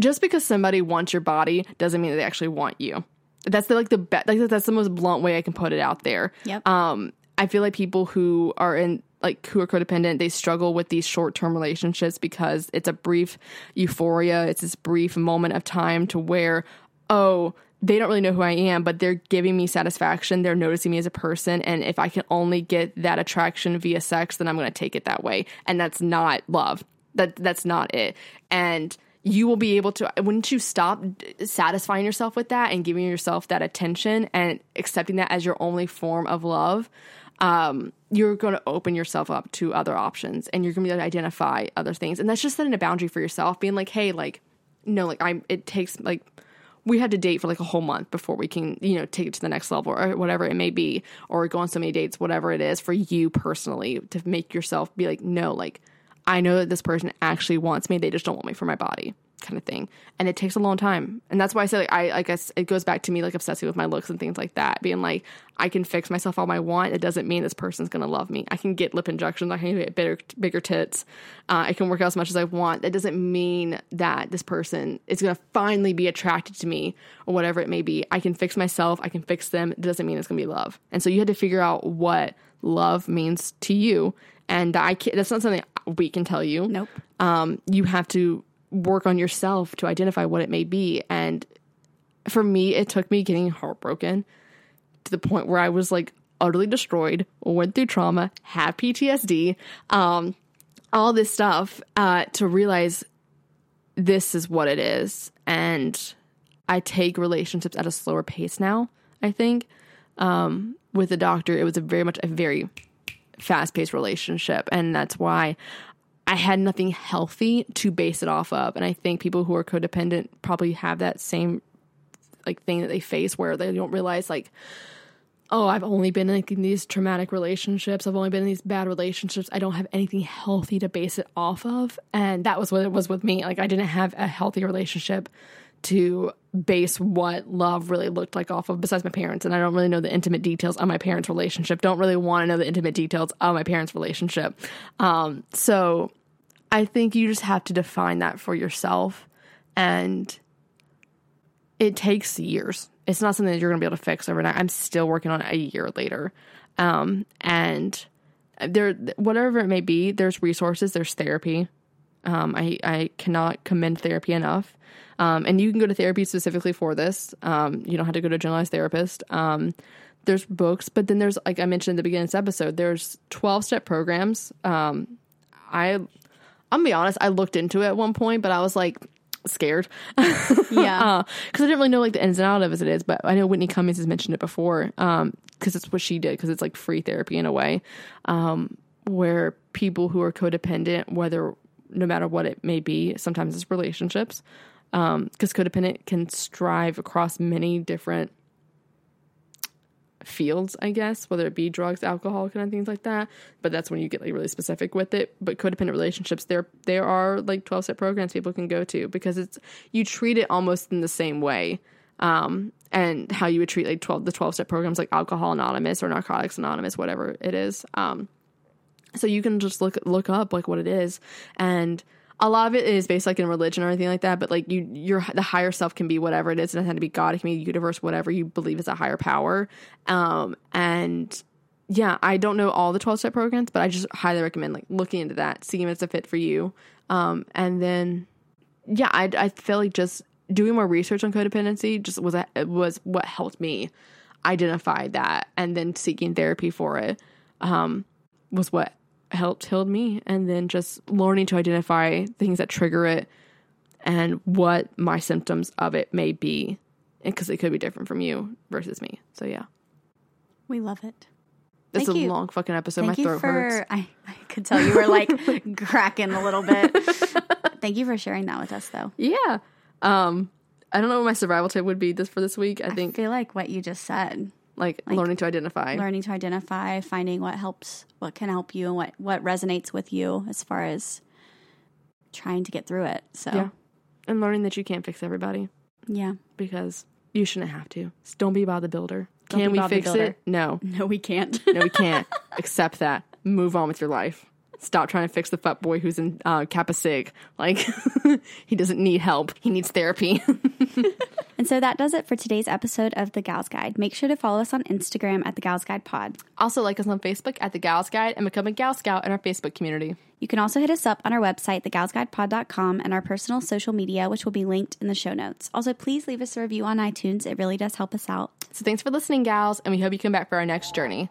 just because somebody wants your body doesn't mean that they actually want you. That's the like the be- like that's the most blunt way I can put it out there. Yep. Um, I feel like people who are in like who are codependent, they struggle with these short term relationships because it's a brief euphoria. It's this brief moment of time to where, oh, they don't really know who I am, but they're giving me satisfaction. They're noticing me as a person. And if I can only get that attraction via sex, then I'm going to take it that way. And that's not love. That that's not it. And you will be able to wouldn't you stop satisfying yourself with that and giving yourself that attention and accepting that as your only form of love um, you're going to open yourself up to other options and you're going to be able to identify other things and that's just setting a boundary for yourself being like hey like no like i it takes like we had to date for like a whole month before we can you know take it to the next level or whatever it may be or go on so many dates whatever it is for you personally to make yourself be like no like I know that this person actually wants me. They just don't want me for my body, kind of thing. And it takes a long time. And that's why I say, like, I, I guess it goes back to me, like, obsessing with my looks and things like that. Being like, I can fix myself all I want. It doesn't mean this person's going to love me. I can get lip injections. I can get bigger, bigger tits. Uh, I can work out as much as I want. That doesn't mean that this person is going to finally be attracted to me or whatever it may be. I can fix myself. I can fix them. It doesn't mean it's going to be love. And so you had to figure out what love means to you and I can't, that's not something we can tell you. Nope. Um, you have to work on yourself to identify what it may be. And for me, it took me getting heartbroken to the point where I was like utterly destroyed, went through trauma, had PTSD, um, all this stuff uh, to realize this is what it is. And I take relationships at a slower pace now, I think. Um, with the doctor, it was a very much a very fast paced relationship. And that's why I had nothing healthy to base it off of. And I think people who are codependent probably have that same like thing that they face where they don't realize like, oh, I've only been like, in these traumatic relationships. I've only been in these bad relationships. I don't have anything healthy to base it off of. And that was what it was with me. Like I didn't have a healthy relationship to base what love really looked like off of besides my parents and I don't really know the intimate details of my parents' relationship. Don't really want to know the intimate details of my parents' relationship. Um, so I think you just have to define that for yourself and it takes years. It's not something that you're going to be able to fix overnight. I'm still working on it a year later. Um, and there whatever it may be, there's resources, there's therapy. Um, I, I cannot commend therapy enough. Um, and you can go to therapy specifically for this. Um, you don't have to go to a generalized therapist. Um, there's books, but then there's, like I mentioned in the beginning of this episode, there's 12 step programs. Um, I, I'm gonna be honest, I looked into it at one point, but I was like, scared. Yeah. Because I didn't really know like the ins and outs of it as it is, but I know Whitney Cummings has mentioned it before. Um, because it's what she did, because it's like free therapy in a way. Um, where people who are codependent, whether no matter what it may be, sometimes it's relationships, because um, codependent can strive across many different fields, I guess, whether it be drugs, alcohol, kind of things like that. But that's when you get like really specific with it. But codependent relationships, there there are like twelve step programs people can go to because it's you treat it almost in the same way. Um, and how you would treat like 12 the 12 step programs like alcohol anonymous or narcotics anonymous whatever it is um so you can just look look up like what it is and a lot of it is based like in religion or anything like that but like you your the higher self can be whatever it is. It doesn't have to be god. It can be universe whatever you believe is a higher power. Um and yeah i don't know all the 12 step programs but i just highly recommend like looking into that seeing if it's a fit for you. Um and then yeah i, I feel like just doing more research on codependency just was a, was what helped me identify that and then seeking therapy for it um was what helped healed me and then just learning to identify things that trigger it and what my symptoms of it may be because it could be different from you versus me so yeah We love it. it's Thank a you. long fucking episode Thank my you throat for. hurts I, I could tell you were like cracking a little bit. Thank you for sharing that with us, though. yeah um i don't know what my survival tip would be this for this week i I think I feel like what you just said, like, learning to identify. learning to identify, finding what helps, what can help you, and what what resonates with you as far as trying to get through it. So. Yeah. And learning that you can't fix everybody. Yeah. because you shouldn't have to. Don't be Bob the builder. Don't can we fix it? no. No, we can't. no we can't. Accept that. Move on with your life Stop trying to fix the fuck boy who's in uh, Kappa Sig. Like, he doesn't need help. He needs therapy. And so that does it for today's episode of The Gals Guide. Make sure to follow us on Instagram at The Gals Guide Pod. also, like us on Facebook at The Gals Guide and become a Gal Scout in our Facebook community. You can also hit us up on our website, thegalsguidepod.com, and our personal social media, which will be linked in the show notes. Also, please leave us a review on iTunes. It really does help us out. So thanks for listening, gals, and we hope you come back for our next journey.